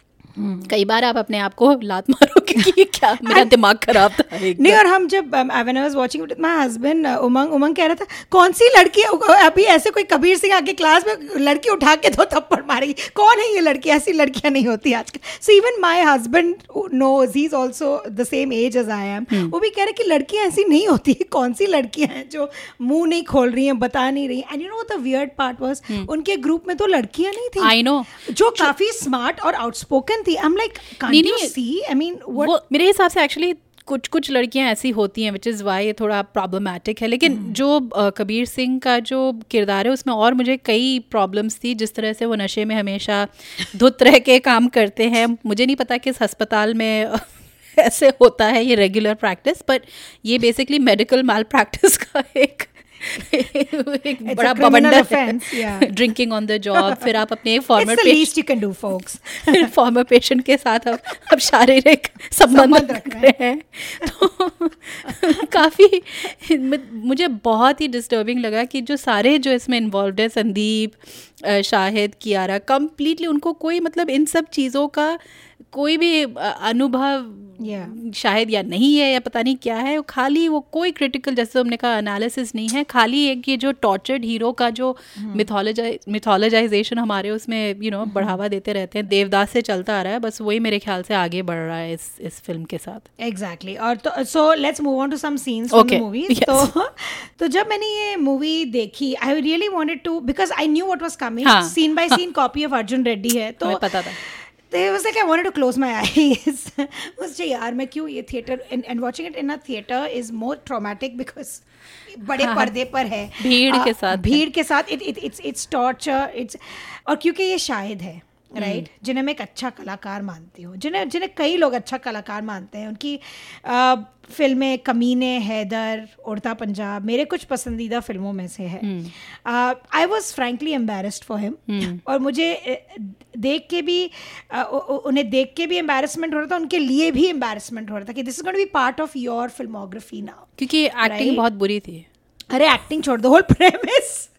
कई बार आप अपने आप को लात मारोगे कि क्या? मेरा दिमाग खराब था। नहीं और हम जब when I was watching my husband Umang Umang कह रहा था कौन सी लड़की अभी ऐसे कोई कबीर सिंह आके क्लास में लड़की उठा के दो थप्पड़ मारेगी। कौन है ये लड़की? ऐसी लड़कियाँ नहीं होती आजकल. So even my husband knows he is also the same age as I am वो भी कह रहे कि लड़कियाँ ऐसी नहीं होती। कौन सी लड़कियाँ हैं जो मुँह नहीं खोल रही हैं बता नहीं रही and you know the weird part was उनके ग्रुप में तो लड़कियाँ नहीं थी। I know. जो काफ़ी स्मार्ट और आउटस्पोकन थी आई एम लाइक नहीं, यू नहीं, सी आई मीन व्हाट वो मेरे हिसाब से एक्चुअली कुछ कुछ लड़कियाँ ऐसी होती हैं विच इज़ वाई ये थोड़ा प्रॉब्लमेटिक है। लेकिन हम्म। जो कबीर सिंह का जो किरदार है उसमें और मुझे कई प्रॉब्लम्स थी जिस तरह से वो नशे में हमेशा धुत रह के काम करते हैं। मुझे नहीं पता किस अस्पताल में ऐसे होता है ये रेगुलर प्रैक्टिस बट ये बेसिकली मेडिकल माल प्रैक्टिस का एक एक बड़ा बवंडर ड्रिंकिंग ऑन द जॉब फिर आप अपने former least you can do, folks. Former patient के साथ अब अब शारीरिक संबंध रख रहे हैं। तो काफ़ी मुझे बहुत ही डिस्टर्बिंग लगा कि जो सारे जो इसमें इन्वॉल्व है संदीप शाहिद कियारा कंप्लीटली उनको कोई मतलब इन सब चीज़ों का कोई भी अनुभव Yeah. शायद या नहीं है या पता नहीं क्या है खाली वो कोई क्रिटिकल जैसे हमने कहा एनालिसिस नहीं है खाली एक ये जो टॉर्चर्ड हीरो का जो मिथोलॉजाइज मिथोलॉजाइजेशन हमारे उसमें यू you नो know, बढ़ावा देते रहते हैं देवदास से चलता आ रहा है बस वही मेरे ख्याल से आगे बढ़ रहा है इस इस फ़िल्म के साथ एग्जैक्टली Exactly. और तो move on to some scenes from Okay. the तो तो जब मैंने ये मूवी देखी I really wanted to because I knew what was coming. Scene by scene copy of Arjun Reddy है तो पता था तो was like I want to close my eyes मुझे यार मैं क्यों ये theatre and watching it in theatre is more traumatic because बड़े हाँ, हाँ, पर्दे पर है। भीड़ आ, के साथ भीड़ के साथ it it it's it's torture it's और क्योंकि ये शायद है। राइट जिन्हें मैं एक अच्छा कलाकार मानती हूँ। जिन्हें जिन्हें कई लोग अच्छा कलाकार मानते हैं। उनकी फ़िल्में कमीने हैदर उड़ता पंजाब मेरे कुछ पसंदीदा फ़िल्मों में से है। I was frankly embarrassed for him और मुझे देख के भी उ- उन्हें देख के भी एम्बेरसमेंट हो रहा था। उनके लिए भी एम्बेरसमेंट हो रहा था कि this is going be part of your filmography now क्योंकि एक्टिंग Right? बहुत बुरी थी। अरे एक्टिंग छोड़ दो होल प्रेमिस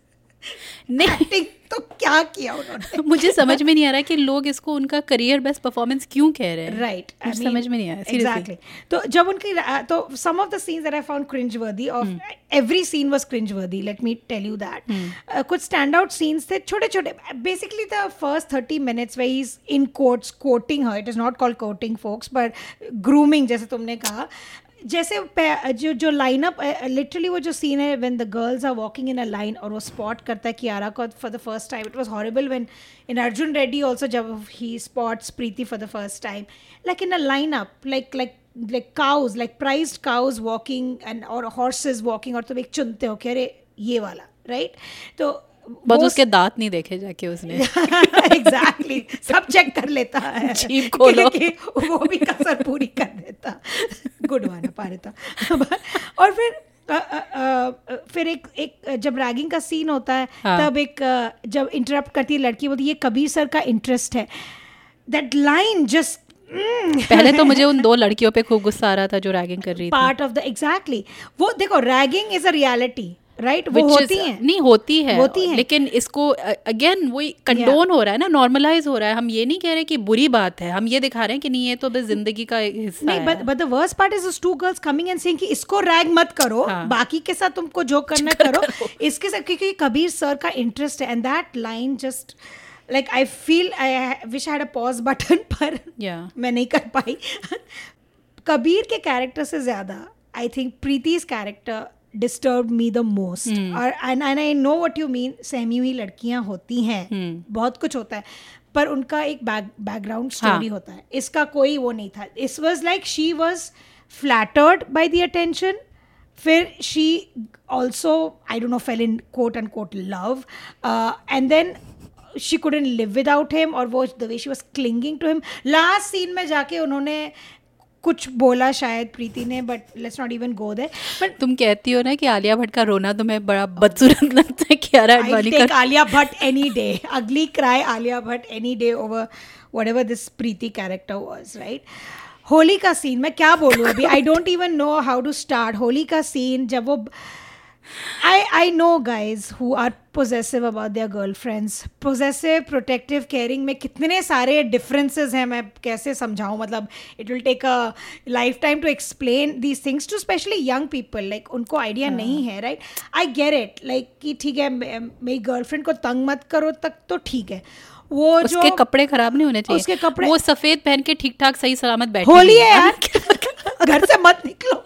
नहीं। एक्टिंग तो क्या किया उन्होंने? मुझे समझ में नहीं आ रहा कि लोग इसको उनका करियर बेस्ट परफॉर्मेंस क्यों कह रहे हैं। राइट मुझे समझ में नहीं आया. एग्जैक्टली तो जब उनकी तो some of the scenes that I found cringe worthy of every scene was cringe worthy let me tell you that कुछ स्टैंड आउट सीन्स थे छोटे छोटे basically the first thirty minutes way is in quotes courting her it is not called courting folks but grooming जैसे तुमने कहा जैसे जो जो लाइनअप लिटरली वो जो सीन है when the girls are walking in a line और वो स्पॉट करता है कियारा को for the first time it was horrible when in Arjun Reddy also जब he spots Preeti for the first time like in a lineup like like like cows like prized cows walking and और horses walking और तुम एक चुनते हो कि अरे ये वाला राइट right? तो बस उसके दांत नहीं देखे जाके उसने। एग्जैक्टली सब चेक कर लेता है। जीभ खोलो। कि- वो भी कसर पूरी कर देता। गुड वाला पा रहता और फिर अ, अ, अ, फिर एक एक जब रैगिंग का सीन होता है हाँ। तब एक जब इंटरप्ट करती है लड़की बोलती है ये कबीर सर का इंटरेस्ट है। दैट लाइन जस्ट पहले तो मुझे उन दो लड़कियों पे खूब गुस्सा आ रहा था जो रैगिंग कर रही थी। पार्ट ऑफ़ द एग्जैक्टली वो देखो ragging is a reality right वो Which is- होती हैं। नहीं होती है। होती हैं। लेकिन इसको अगेन वही कंडोन हो रहा है ना नॉर्मलाइज हो रहा है। हम ये नहीं कह रहे कि बुरी बात है। हम ये दिखा रहे हैं कि नहीं ये तो बस ज़िंदगी का हिस्सा नहीं है। But but the worst part is two girls coming and saying कि इसको रैग मत करो हाँ। बाकी के साथ तुमको जो करना करो। इसके साथ क्योंकि कबीर सर का इंटरेस्ट है and that line just like I feel I wish had a pause button पर मैं नहीं कर पाई। कबीर के कैरेक्टर से ज़्यादा I think Preeti's character disturb me the most और and and I know what you mean सहमी हुई लड़कियाँ होती हैं hmm. बहुत कुछ होता है पर उनका एक बैक बैकग्राउंड स्टोरी हाँ। होता है इसका कोई वो नहीं था इस was like she was flattered by the attention फिर she also I don't know fell in quote and quote love and then she couldn't live without him और वो the way she was clinging to him last scene में जाके उन्होंने कुछ बोला शायद प्रीति ने but let's not even go there but तुम कहती हो ना कि आलिया भट्ट का रोना तुम्हें बड़ा बदसूरत लगता है Kiara Advani Alia Bhatt any day ugly cry Alia Bhatt any day over whatever this Preeti character was right right? Holi का सीन मैं क्या बोलूँ अभी? I don't even know how to start Holi का सीन जब वो I I know guys who are possessive about their girlfriends possessive protective caring में कितने सारे डिफरेंसेस हैं मैं कैसे समझाऊँ? मतलब will take a life time to explain these things to specially young people like उनको आइडिया नहीं है right I get it like कि ठीक है मेरी गर्लफ्रेंड को तंग मत करो तक तो ठीक है। वो जो उसके कपड़े खराब नहीं होने चाहिए। उसके कपड़े- वो सफ़ेद पहन के ठीक ठाक सही सलामत बैठी होली है। यार। घर से मत निकलो।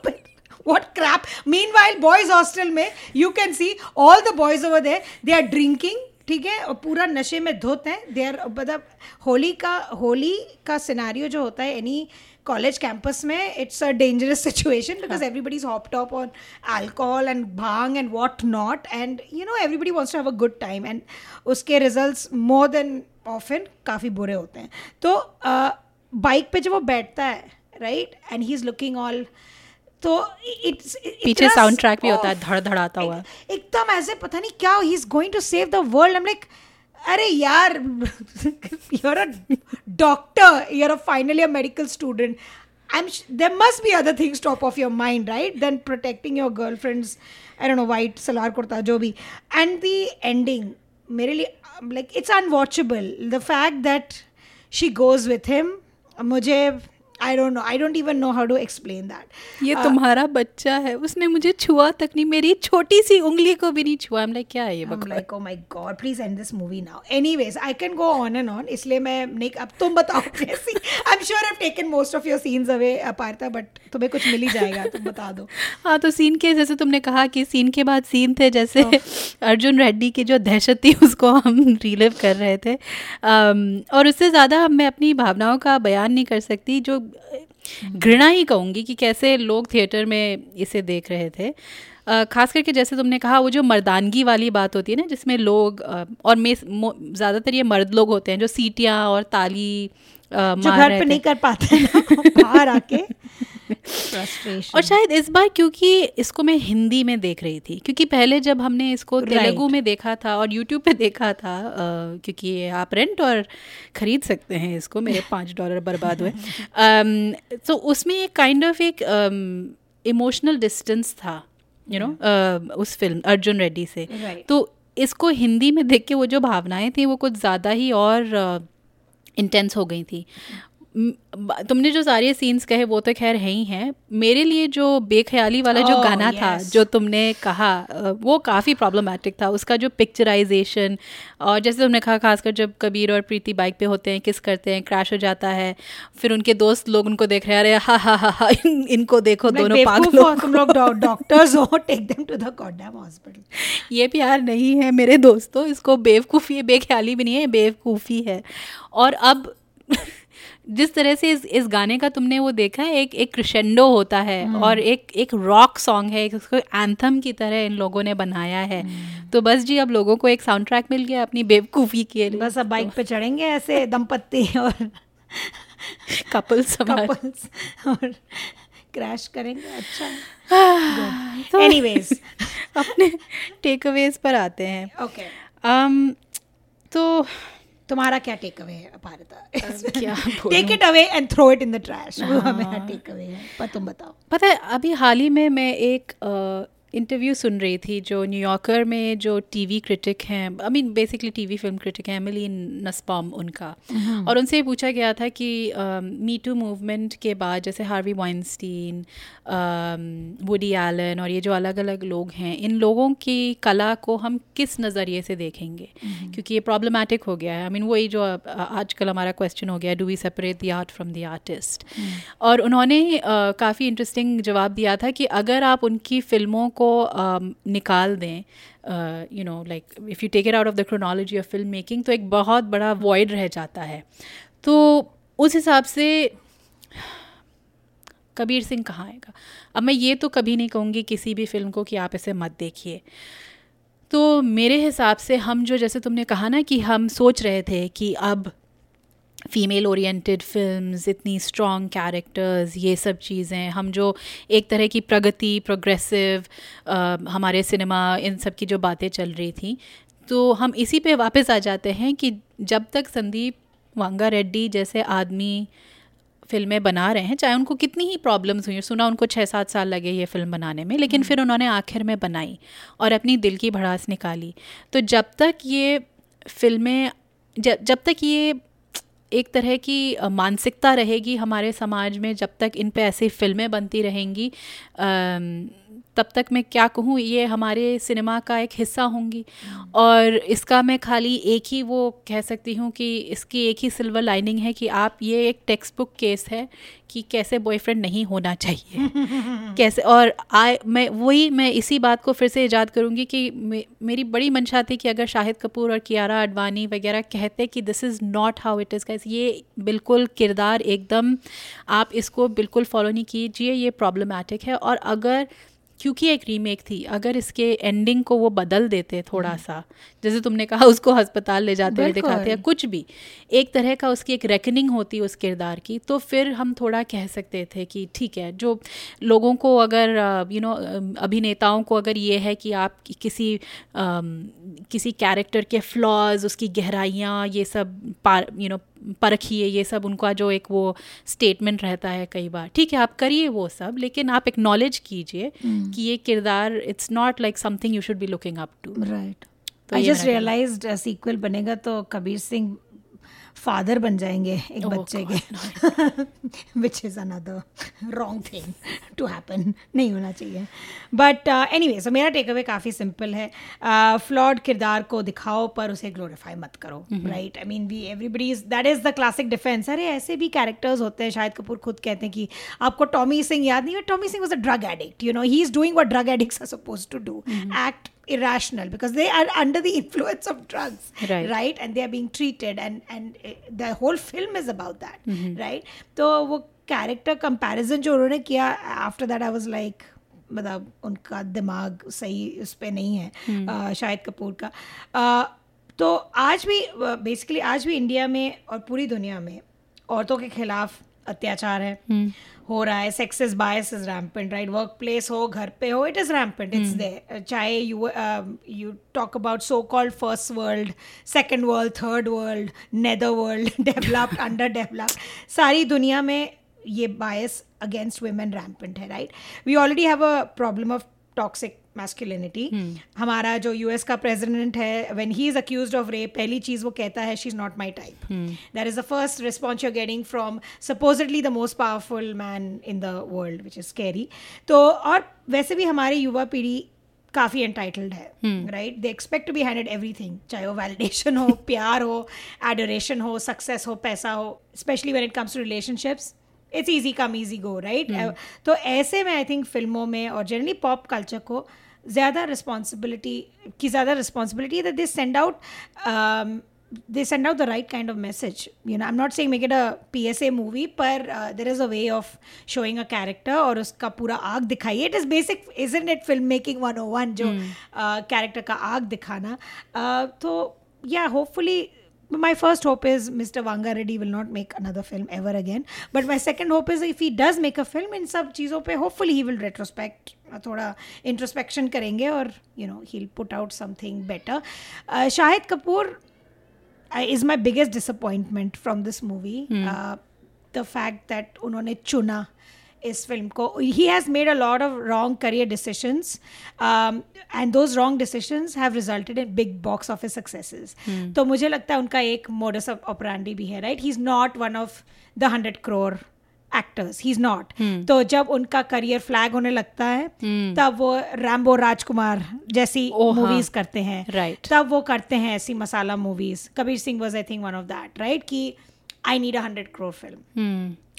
what crap. Meanwhile boys hostel में you can see all the boys over there they are drinking ठीक है? और पूरा नशे में धोते हैं. दे आर मतलब होली का होली का सिनारियो जो होता है एनी कॉलेज कैंपस में it's a dangerous situation because everybody is hop top on alcohol and bhang and what not and you know everybody wants to have a good time and उसके result more than often काफ़ी बुरे होते हैं. तो bike uh, पे जब वो बैठता है right and he is looking all तो इट्स पीछे साउंड ट्रैक भी होता है धड़धड़ाता हुआ। एकदम ऐसे पता नहीं क्या he is going to save the world I am like अरे यार you are a doctor you are a finally a medical student I am there must be other things top of your mind right then protecting your girlfriends I don't know white salwar kurta जो भी and the ending मेरे लिए like it's unwatchable the fact that she goes with him मुझे I don't know I don't even know how to explain that ये तुम्हारा बच्चा है उसने मुझे छुआ तक नहीं मेरी छोटी सी उंगली को भी नहीं छुआ। हम लाइक क्या है ये I'm बकवास like, oh my god, please end this movie now. Anyways, I can go on and इसलिए मैं नहीं अब तुम बताओ कैसी I'm sure I've taken most of your scenes away अपारता but तुम्हें कुछ मिल ही जाएगा तुम बता दो। हाँ तो सीन के जैसे तुमने कहा कि सीन के बाद सीन थे जैसे अर्जुन रेड्डी की जो दहशत थी उसको हम रिलिव कर रहे थे। अम, और उससे ज़्यादा मैं अपनी भावनाओं का बयान नहीं कर सकती जो घृणा ही कहूँगी कि कैसे लोग थिएटर में इसे देख रहे थे। खास करके जैसे तुमने कहा वो जो मर्दानगी वाली बात होती है ना जिसमें लोग और मे ज़्यादातर ये मर्द लोग होते हैं जो सीटियाँ और ताली जो घर पे नहीं कर पाते बाहर आके। और शायद इस बार क्योंकि इसको मैं हिंदी में देख रही थी क्योंकि पहले जब हमने इसको तेलुगु में देखा था और यूट्यूब पे देखा था अ, क्योंकि आप रेंट और ख़रीद सकते हैं इसको मेरे पाँच डॉलर बर्बाद हुए। तो उसमें एक काइंड ऑफ़ एक इमोशनल डिस्टेंस था यू नो उस फ़िल्म अर्जुन रेड्डी से। Right. तो इसको हिंदी में देख के वो जो भावनाएँ थी वो कुछ ज़्यादा ही और इंटेंस हो गई थी। तुमने जो सारे सीन्स कहे वो तो खैर है ही हैं। मेरे लिए जो बेख्याली वाला oh, जो गाना था जो तुमने कहा वो काफ़ी प्रॉब्लमेटिक था। उसका जो पिक्चराइजेशन और जैसे तुमने कहा खासकर जब कबीर और प्रीति बाइक पे होते हैं किस करते हैं क्रैश हो जाता है फिर उनके दोस्त लोग उनको देख रहे हैं अरे हा हा हा हा इन, इनको देखो Like, दोनों पागलों तुम लोग डॉक्टर्स हो take them to the goddamn hospital ये प्यार नहीं है मेरे दोस्तों इसको बेवकूफ़ी बेख्याली भी नहीं है बेवकूफ़ी है। और अब जिस तरह से इस इस गाने का तुमने वो देखा है एक एक क्रिशेंडो होता है और एक एक रॉक सॉन्ग है एक उसको एंथम की तरह इन लोगों ने बनाया है। तो बस जी अब लोगों को एक साउंड ट्रैक मिल गया अपनी बेवकूफ़ी के लिए। बस अब बाइक तो, पे चढ़ेंगे ऐसे दंपत्ति और कपल्स कपल्स और क्रैश करेंगे अच्छा। तो एनीवेज अपने टेक अवेज पर आते हैं। ओके um, तो तुम्हारा क्या टेक अवे है Bharat? Take it away and throw it in the trash वो मेरा टेक अवे है पर तुम बताओ। पता है अभी हाल ही में मैं एक इंटरव्यू सुन रही थी जो न्यूयॉर्कर में जो टीवी क्रिटिक हैं I mean basically TV film critic हैं एमिली नस्पॉम उनका। हम्म। और उनसे पूछा गया था कि मी टू मूवमेंट के बाद जैसे हार्वी वाइनस्टीन वुडी एलन और ये जो अलग अलग लोग हैं इन लोगों की कला को हम किस नज़रिए से देखेंगे? क्योंकि ये प्रॉब्लमेटिक हो गया है। आई मीन वही जो आजकल हमारा क्वेश्चन हो गया do we separate the art from the artist और उन्होंने काफ़ी इंटरेस्टिंग जवाब दिया था कि अगर आप उनकी फ़िल्मों को अम, निकाल दें you know like if you take it out of the chronology of film making तो एक बहुत बड़ा वॉइड रह जाता है। तो उस हिसाब से कबीर सिंह कहाँ आएगा? अब मैं ये तो कभी नहीं कहूँगी किसी भी फ़िल्म को कि आप इसे मत देखिए। तो मेरे हिसाब से हम जो जैसे तुमने कहा ना कि हम सोच रहे थे कि अब फीमेल ओरिएंटेड फिल्म्स इतनी स्ट्रॉन्ग कैरेक्टर्स ये सब चीज़ें हम जो एक तरह की प्रगति प्रोग्रेसिव हमारे सिनेमा इन सब की जो बातें चल रही थी तो हम इसी पे वापस आ जाते हैं कि जब तक संदीप वांगा रेड्डी जैसे आदमी फ़िल्में बना रहे हैं चाहे उनको कितनी ही प्रॉब्लम्स हुई सुना उनको छः सात साल लगे ये फ़िल्म बनाने में लेकिन फिर उन्होंने आखिर में बनाई और अपनी दिल की भड़ास निकाली। तो जब तक ये फ़िल्में जब जब तक ये एक तरह की मानसिकता रहेगी हमारे समाज में जब तक इन पे ऐसी फ़िल्में बनती रहेंगी। तब तक मैं क्या कहूँ ये हमारे सिनेमा का एक हिस्सा होंगी। और इसका मैं खाली एक ही वो कह सकती हूँ कि इसकी एक ही सिल्वर लाइनिंग है कि आप ये एक टेक्स्ट बुक केस है कि कैसे बॉयफ्रेंड नहीं होना चाहिए। कैसे और आए मैं वही मैं इसी बात को फिर से ईजाद करूँगी कि मे, मेरी बड़ी मंशा थी कि अगर शाहिद कपूर और कियारा अडवाणी वगैरह कहते कि this is not how it is कैसे ये बिल्कुल किरदार एकदम आप इसको बिल्कुल फॉलो नहीं कीजिए ये प्रॉब्लमेटिक है। और अगर क्योंकि एक रीमेक थी अगर इसके एंडिंग को वो बदल देते थोड़ा सा जैसे तुमने कहा उसको अस्पताल ले जाते हुए दिखाते हैं कुछ भी एक तरह का उसकी एक रेकनिंग होती उस किरदार की तो फिर हम थोड़ा कह सकते थे कि ठीक है जो लोगों को अगर यू नो अभिनेताओं को अगर ये है कि आप किसी किसी कैरेक्टर के फ्लॉज उसकी गहराइयाँ ये सब यू नो परखिए ये सब उनका जो एक वो स्टेटमेंट रहता है कई बार। ठीक है आप करिए वो सब लेकिन आप एक्नॉलेज कीजिए कि ये किरदार it's not like something you should be looking up to right I just realise sequel बनेगा तो कबीर सिंह फादर बन जाएँगे एक Oh बच्चे के। Which is another wrong thing to happen नहीं होना चाहिए। बट एनी वे सो मेरा टेक अवे काफ़ी सिंपल है। फ्लॉड uh, किरदार को दिखाओ पर उसे ग्लोरीफाई मत करो right I mean we everybody is that is the classic defence अरे ऐसे भी कैरेक्टर्स होते हैं शायद कपूर खुद कहते हैं कि आपको टॉमी सिंह याद नहीं है? Tommy Singh was a drug addict you know he is doing what drug addicts are suppose to do act irrational because they are under the influence of drugs Right. right and they are being treated and and uh, the whole film is about that right तो वो character comparison जो उन्होंने किया after that I was like मतलब उनका दिमाग सही उस पर नहीं है uh, शाहिद कपूर का uh, तो आज भी बेसिकली आज भी इंडिया में और पूरी दुनिया में औरतों के खिलाफ अत्याचार है हो रहा है sexist bias is rampant right work place हो घर पे हो it is rampant it's there चाहे you you talk about so called first world second world third world neither world developed under developed सारी दुनिया में ये बायस अगेंस्ट वेमेन रैम्पेंट है right we already have a problem of toxic masculinity हमारा जो US का president है when he is accuse of rape पहली चीज़ वो कहता है she is not my type that is the first response you are getting from supposedly the most powerful man in the world which is scary तो और वैसे भी हमारी युवा पीढ़ी काफ़ी एंटाइटल्ड है right they expect to be handed everything चाहे वो वैलिडेशन हो प्यार हो एडोरेशन हो सक्सेस हो पैसा हो specially when it comes to relationships it's easy come easy go right तो ऐसे में आई थिंक फ़िल्मों में और जनरली पॉप कल्चर को ज़्यादा रिस्पॉन्सिबिलिटी की ज़्यादा रिस्पॉन्सिबिलिटी है that send out they send out the right kind of message you know I am not saying make it a P S A movie पर there is a way of showing a character और उसका पूरा आग दिखाइए। It is basic is in it film making one O one जो hmm. Character का आग दिखाना? तो या hopefully my first hope is mister Vanga Reddy will not make another film ever again but my second hope is if he does make a film इन सब चीज़ों पर hopefully he will retrospect थोड़ा introspection करेंगे और you know he put out something better. Uh, Shahid Kapoor is my biggest disappointment from this movie. Uh, the fact उन्होंने चुना इस film को। He has made a lot of wrong career decisions and those wrong decisions have resulted in big box office successes तो मुझे लगता है उनका एक मोडस ऑफ़ ऑपरांडी भी है right he is not one of the hundred crore actors he is not तो जब उनका करियर फ्लैग होने लगता है तब वो रैम्बो राजकुमार जैसी मूवीज़ oh, मूवीज़ करते हैं। Right. तब वो करते हैं ऐसी masala movies Kabir Singh was I think one of that right कि I need a hundred crore film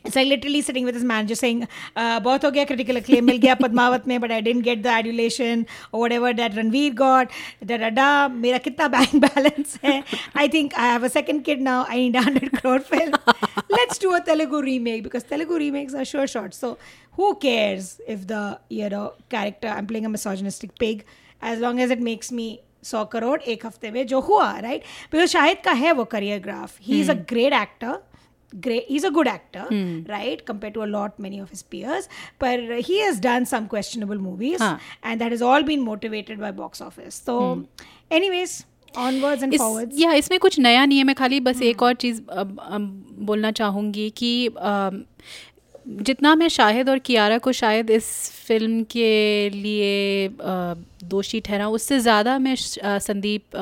It's like literally sitting with his manager saying, uh, बहुत हो गया critical acclaim मिल गया पद्मावत में but I didn't get the adulation or whatever that Ranveer got da da da मेरा कितना bank balance है I think I have a second kid now I need a hundred crore film let's do a Telugu remake because Telugu remakes are sure shots so who cares if the you know character I'm playing a misogynistic pig as long as it makes me सौ करोड़ एक हफ्ते में जो हुआ right because Shahid का है वो career graph he is a great actor great he's a good actor right compared to a lot many of his peers but he has done some questionable movies हाँ. and that has all been motivated by box office so anyways onwards and इस forwards या इसमें कुछ नया नहीं है मैं खाली बस एक और चीज़ अब- अब बोलना चाहूँगी कि अम, जितना मैं शाहिद और कियारा को शायद इस फ़िल्म के लिए दोषी ठहरा उससे ज़्यादा मैं संदीप अ,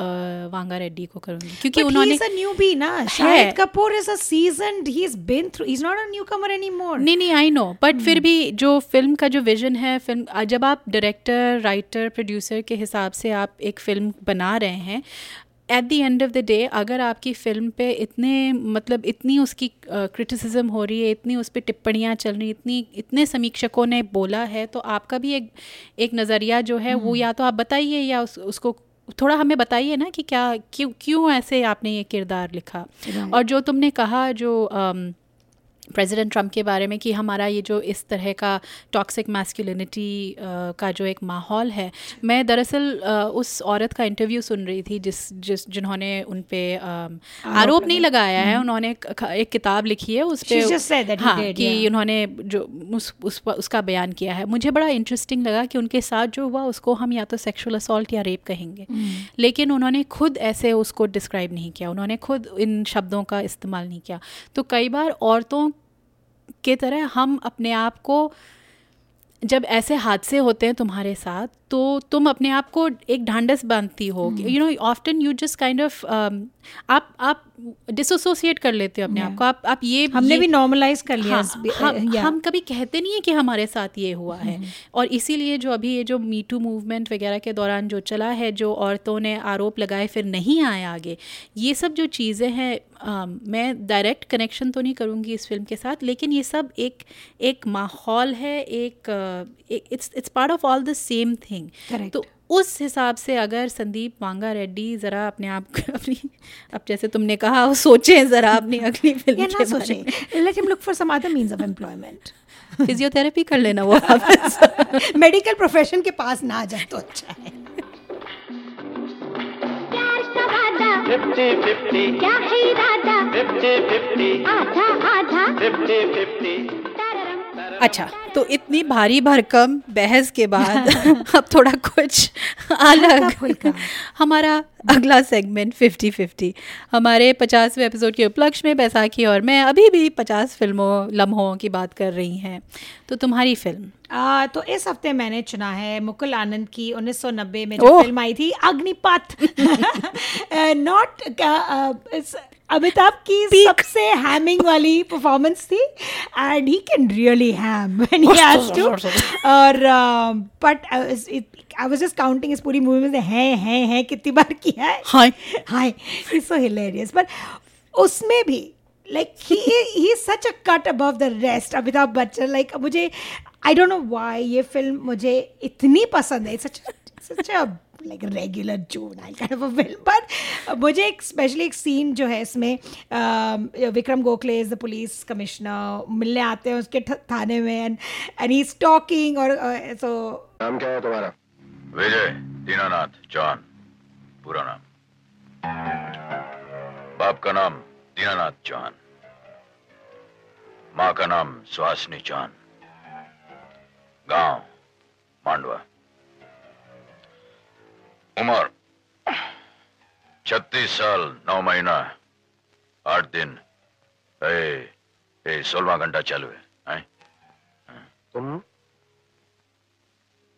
वांगा रेड्डी को करूँगी। क्योंकि but उन्होंने he's a newbie na shahid kapoor is a seasoned he's been through he's not a newcomer anymore नहीं नहीं आई नो बट फिर भी जो फ़िल्म का जो विजन है फ़िल्म जब आप डायरेक्टर राइटर प्रोड्यूसर के हिसाब से आप एक फ़िल्म बना रहे हैं at the end of the day अगर आपकी फ़िल्म पे इतने मतलब इतनी उसकी क्रिटिसिज्म हो रही है इतनी उस पर टिप्पणियाँ चल रही इतनी इतने समीक्षकों ने बोला है तो आपका भी एक एक नज़रिया जो है वो या तो आप बताइए या उस, उसको थोड़ा हमें बताइए ना कि क्या क्यों क्यों ऐसे आपने ये किरदार लिखा? और जो तुमने कहा जो अम, प्रेसिडेंट ट्रंप के बारे में कि हमारा ये जो इस तरह का टॉक्सिक मैस्कुलिनिटी का जो एक माहौल है। मैं दरअसल उस औरत का इंटरव्यू सुन रही थी जिस जिस जिन्होंने उन पे आरोप नहीं लगाया। है। उन्होंने एक, एक किताब लिखी है उस पे She just said that he हाँ कि उन्होंने जो उस, उस उसका बयान किया है। मुझे बड़ा इंटरेस्टिंग लगा कि उनके साथ जो हुआ उसको हम या तो सेक्शुअल असॉल्ट या रेप कहेंगे। लेकिन उन्होंने खुद ऐसे उसको डिस्क्राइब नहीं किया। उन्होंने खुद इन शब्दों का इस्तेमाल नहीं किया। तो कई बार औरतों के तरह हम अपने आप को जब ऐसे हादसे होते हैं तुम्हारे साथ तो तुम अपने आप को एक ढांडस बांधती हो। You know often you just kind of आप आप डिसोसिएट कर लेते हो अपने yeah. आप को। आप आप ये हमने ये- भी नॉर्मलाइज कर लिया हाँ, हम, yeah. हम कभी कहते नहीं है कि हमारे साथ ये हुआ है। और इसीलिए जो अभी ये जो मीटू मूवमेंट वगैरह के दौरान जो चला है जो औरतों ने आरोप लगाए फिर नहीं आए आगे ये सब जो चीज़ें हैं मैं डायरेक्ट कनेक्शन तो नहीं करूँगी इस फ़िल्म के साथ लेकिन ये सब एक एक माहौल है एक it's it's part of all the same thing Correct. तो उस हिसाब से अगर संदीप वांगा रेड्डी ज़रा अपने आप अपनी अब जैसे तुमने कहा वो सोचें ज़रा अपनी अगली फ़िल्म या ना के बारे सोचे let him look for some other means of employment. में फिजियोथेरेपी कर लेना वो मेडिकल प्रोफेशन के पास ना जाए तो अच्छा है। फिफ्टी फिफ्टी क्या है इरादा? फिफ्टी फिफ्टी आधा आधा। फिफ्टी फिफ्टी अच्छा तो इतनी भारी भरकम बहस के बाद अब थोड़ा कुछ अलग। हमारा अगला सेगमेंट फिफ्टी फिफ्टी हमारे पचासवें एपिसोड के उपलक्ष्य में बैसाखी और मैं अभी भी पचास फ़िल्मों लम्हों की बात कर रही हैं। तो तुम्हारी फ़िल्म आ, तो इस हफ़्ते मैंने चुना है मुकुल आनंद की 1990 में जो फ़िल्म आई थी अग्निपथ। नॉट अमिताभ की सबसे हैमिंग वाली परफॉर्मेंस थी and he can really ham when he has to और but I was just counting इस पूरी मूवी में है है है कितनी बार किया है? हाय हाय इज़ सो हिलेरियस बट उसमें भी like he he such a cut above the rest Amitabh Bachchan. Like मुझे आई डोंट नो व्हाई ये फ़िल्म मुझे इतनी पसंद है. Such such a like regular juvenile kind of a film but मुझे एक स्पेशली एक सीन जो है इसमें Vikram Gokhale is the police commissioner मिलने आते हैं उसके थाने में and and he is talking और सो नाम क्या है तुम्हारा? विजय दीनानाथ चौहान पूरा नाम। बाप का नाम दीनानाथ चौहान माँ का नाम सुहासनी चौहान गाँव मांडवा। उम्र। छत्तीस साल नौ महीना आठ दिन। सोलवा घंटा चालू है। आए? तुम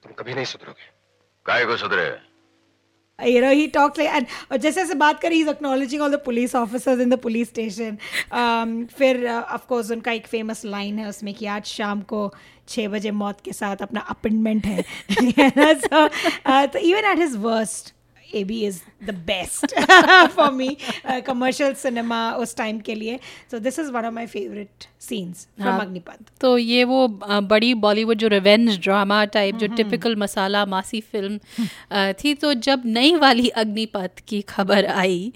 तुम कभी नहीं सुधरोगे। काय को सुधरे? You know he talks like and just as a bad guy, he's acknowledging all the police officers in the police station um, फिर uh, of course उनका एक famous line है उसमें कि आज शाम को छः बजे मौत के साथ अपना अपॉइंटमेंट है so, uh, तो even at his worst AB is the best for me uh, commercial cinema उस time के लिए so this is one of my favorite scenes from हाँ। Agnipath तो ये वो अ, बड़ी बॉलीवुड जो रिवेंज ड्रामा टाइप जो टिपिकल मसाला मासी फ़िल्म अ, थी तो जब नई वाली अग्निपथ की खबर आई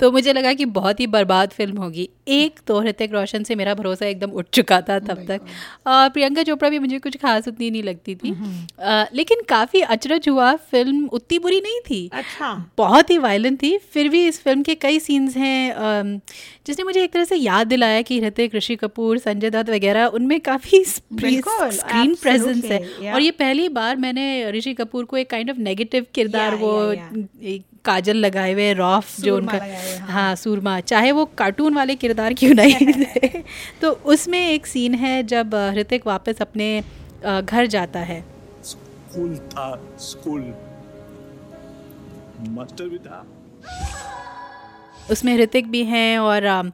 तो मुझे लगा कि बहुत ही बर्बाद फ़िल्म होगी एक तो ऋतिक रोशन से मेरा भरोसा एकदम उठ चुका था तब तक। और प्रियंका चोपड़ा भी मुझे कुछ खास उतनी नहीं लगती थी। अ, लेकिन काफ़ी अचरज हुआ फ़िल्म उतनी बुरी नहीं थी। अच्छा। बहुत ही वायलेंट थी। फिर भी इस फ़िल्म के कई सीन्स हैं जिसने मुझे एक तरह से याद दिलाया कि ऋतिक ऋषि कपूर संजय दत्त वगैरह उनमें काफ़ी स्क्रीन प्रेजेंस है। और ये पहली बार मैंने ऋषि कपूर को एक काइंड ऑफ़ नेगेटिव किरदार वो काजल लगाए हुए रॉफ जो उनका हाँ। हाँ। सूरमा। चाहे वो कार्टून वाले किरदार क्यों नहीं थे तो उसमें एक सीन है जब ऋतिक वापस अपने घर जाता है। स्कूल था स्कूल। मास्टर भी था। उसमें ऋतिक भी हैं और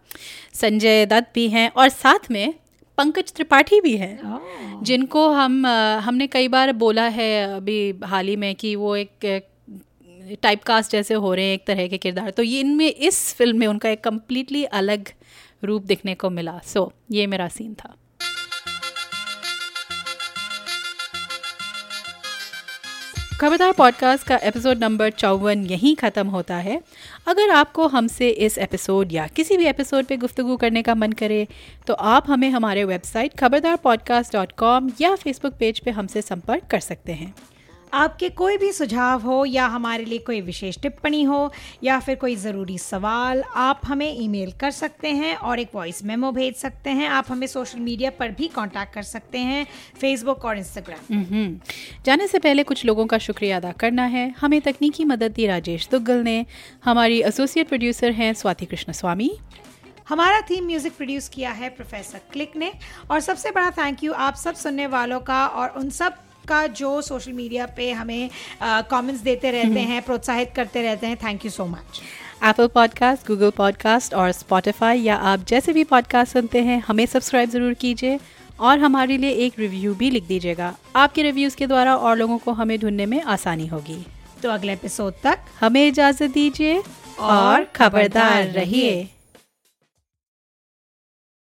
संजय दत्त भी हैं और साथ में पंकज त्रिपाठी भी हैं। जिनको हम हमने कई बार बोला है अभी हाल ही में कि वो एक टाइप कास्ट जैसे हो रहे हैं एक तरह के किरदार तो ये इनमें इस फ़िल्म में उनका एक कम्प्लीटली अलग रूप दिखने को मिला। सो so, ये मेरा सीन था। खबरदार पॉडकास्ट का एपिसोड नंबर चौवन यहीं ख़त्म होता है। अगर आपको हमसे इस एपिसोड या किसी भी एपिसोड पे गुफ्तगू करने का मन करे तो आप हमें हमारे website Khabardaar podcast dot com या फेसबुक पेज पे हमसे संपर्क कर सकते हैं। आपके कोई भी सुझाव हो या हमारे लिए कोई विशेष टिप्पणी हो या फिर कोई ज़रूरी सवाल आप हमें ईमेल कर सकते हैं और एक वॉइस मेमो भेज सकते हैं। आप हमें सोशल मीडिया पर भी कांटेक्ट कर सकते हैं फेसबुक और इंस्टाग्राम जाने से पहले कुछ लोगों का शुक्रिया अदा करना है। हमें तकनीकी मदद दी राजेश दुग्गल ने। हमारी एसोसिएट प्रोड्यूसर हैं स्वाति कृष्ण स्वामी हमारा थीम म्यूज़िक प्रोड्यूस किया है प्रोफेसर क्लिक ने। और सबसे बड़ा थैंक यू आप सब सुनने वालों का और उन सब का जो सोशल मीडिया पे हमें कमेंट्स देते रहते हैं प्रोत्साहित करते रहते हैं thank you so much Apple podcast Google podcast और स्पॉटिफाई या आप जैसे भी पॉडकास्ट सुनते हैं हमें सब्सक्राइब ज़रूर कीजिए और हमारे लिए एक रिव्यू भी लिख दीजिएगा। आपके रिव्यूज़ के द्वारा और लोगों को हमें ढूँढने में आसानी होगी। तो अगले एपिसोड तक हमें इजाज़त दीजिए और खबरदार रहिए।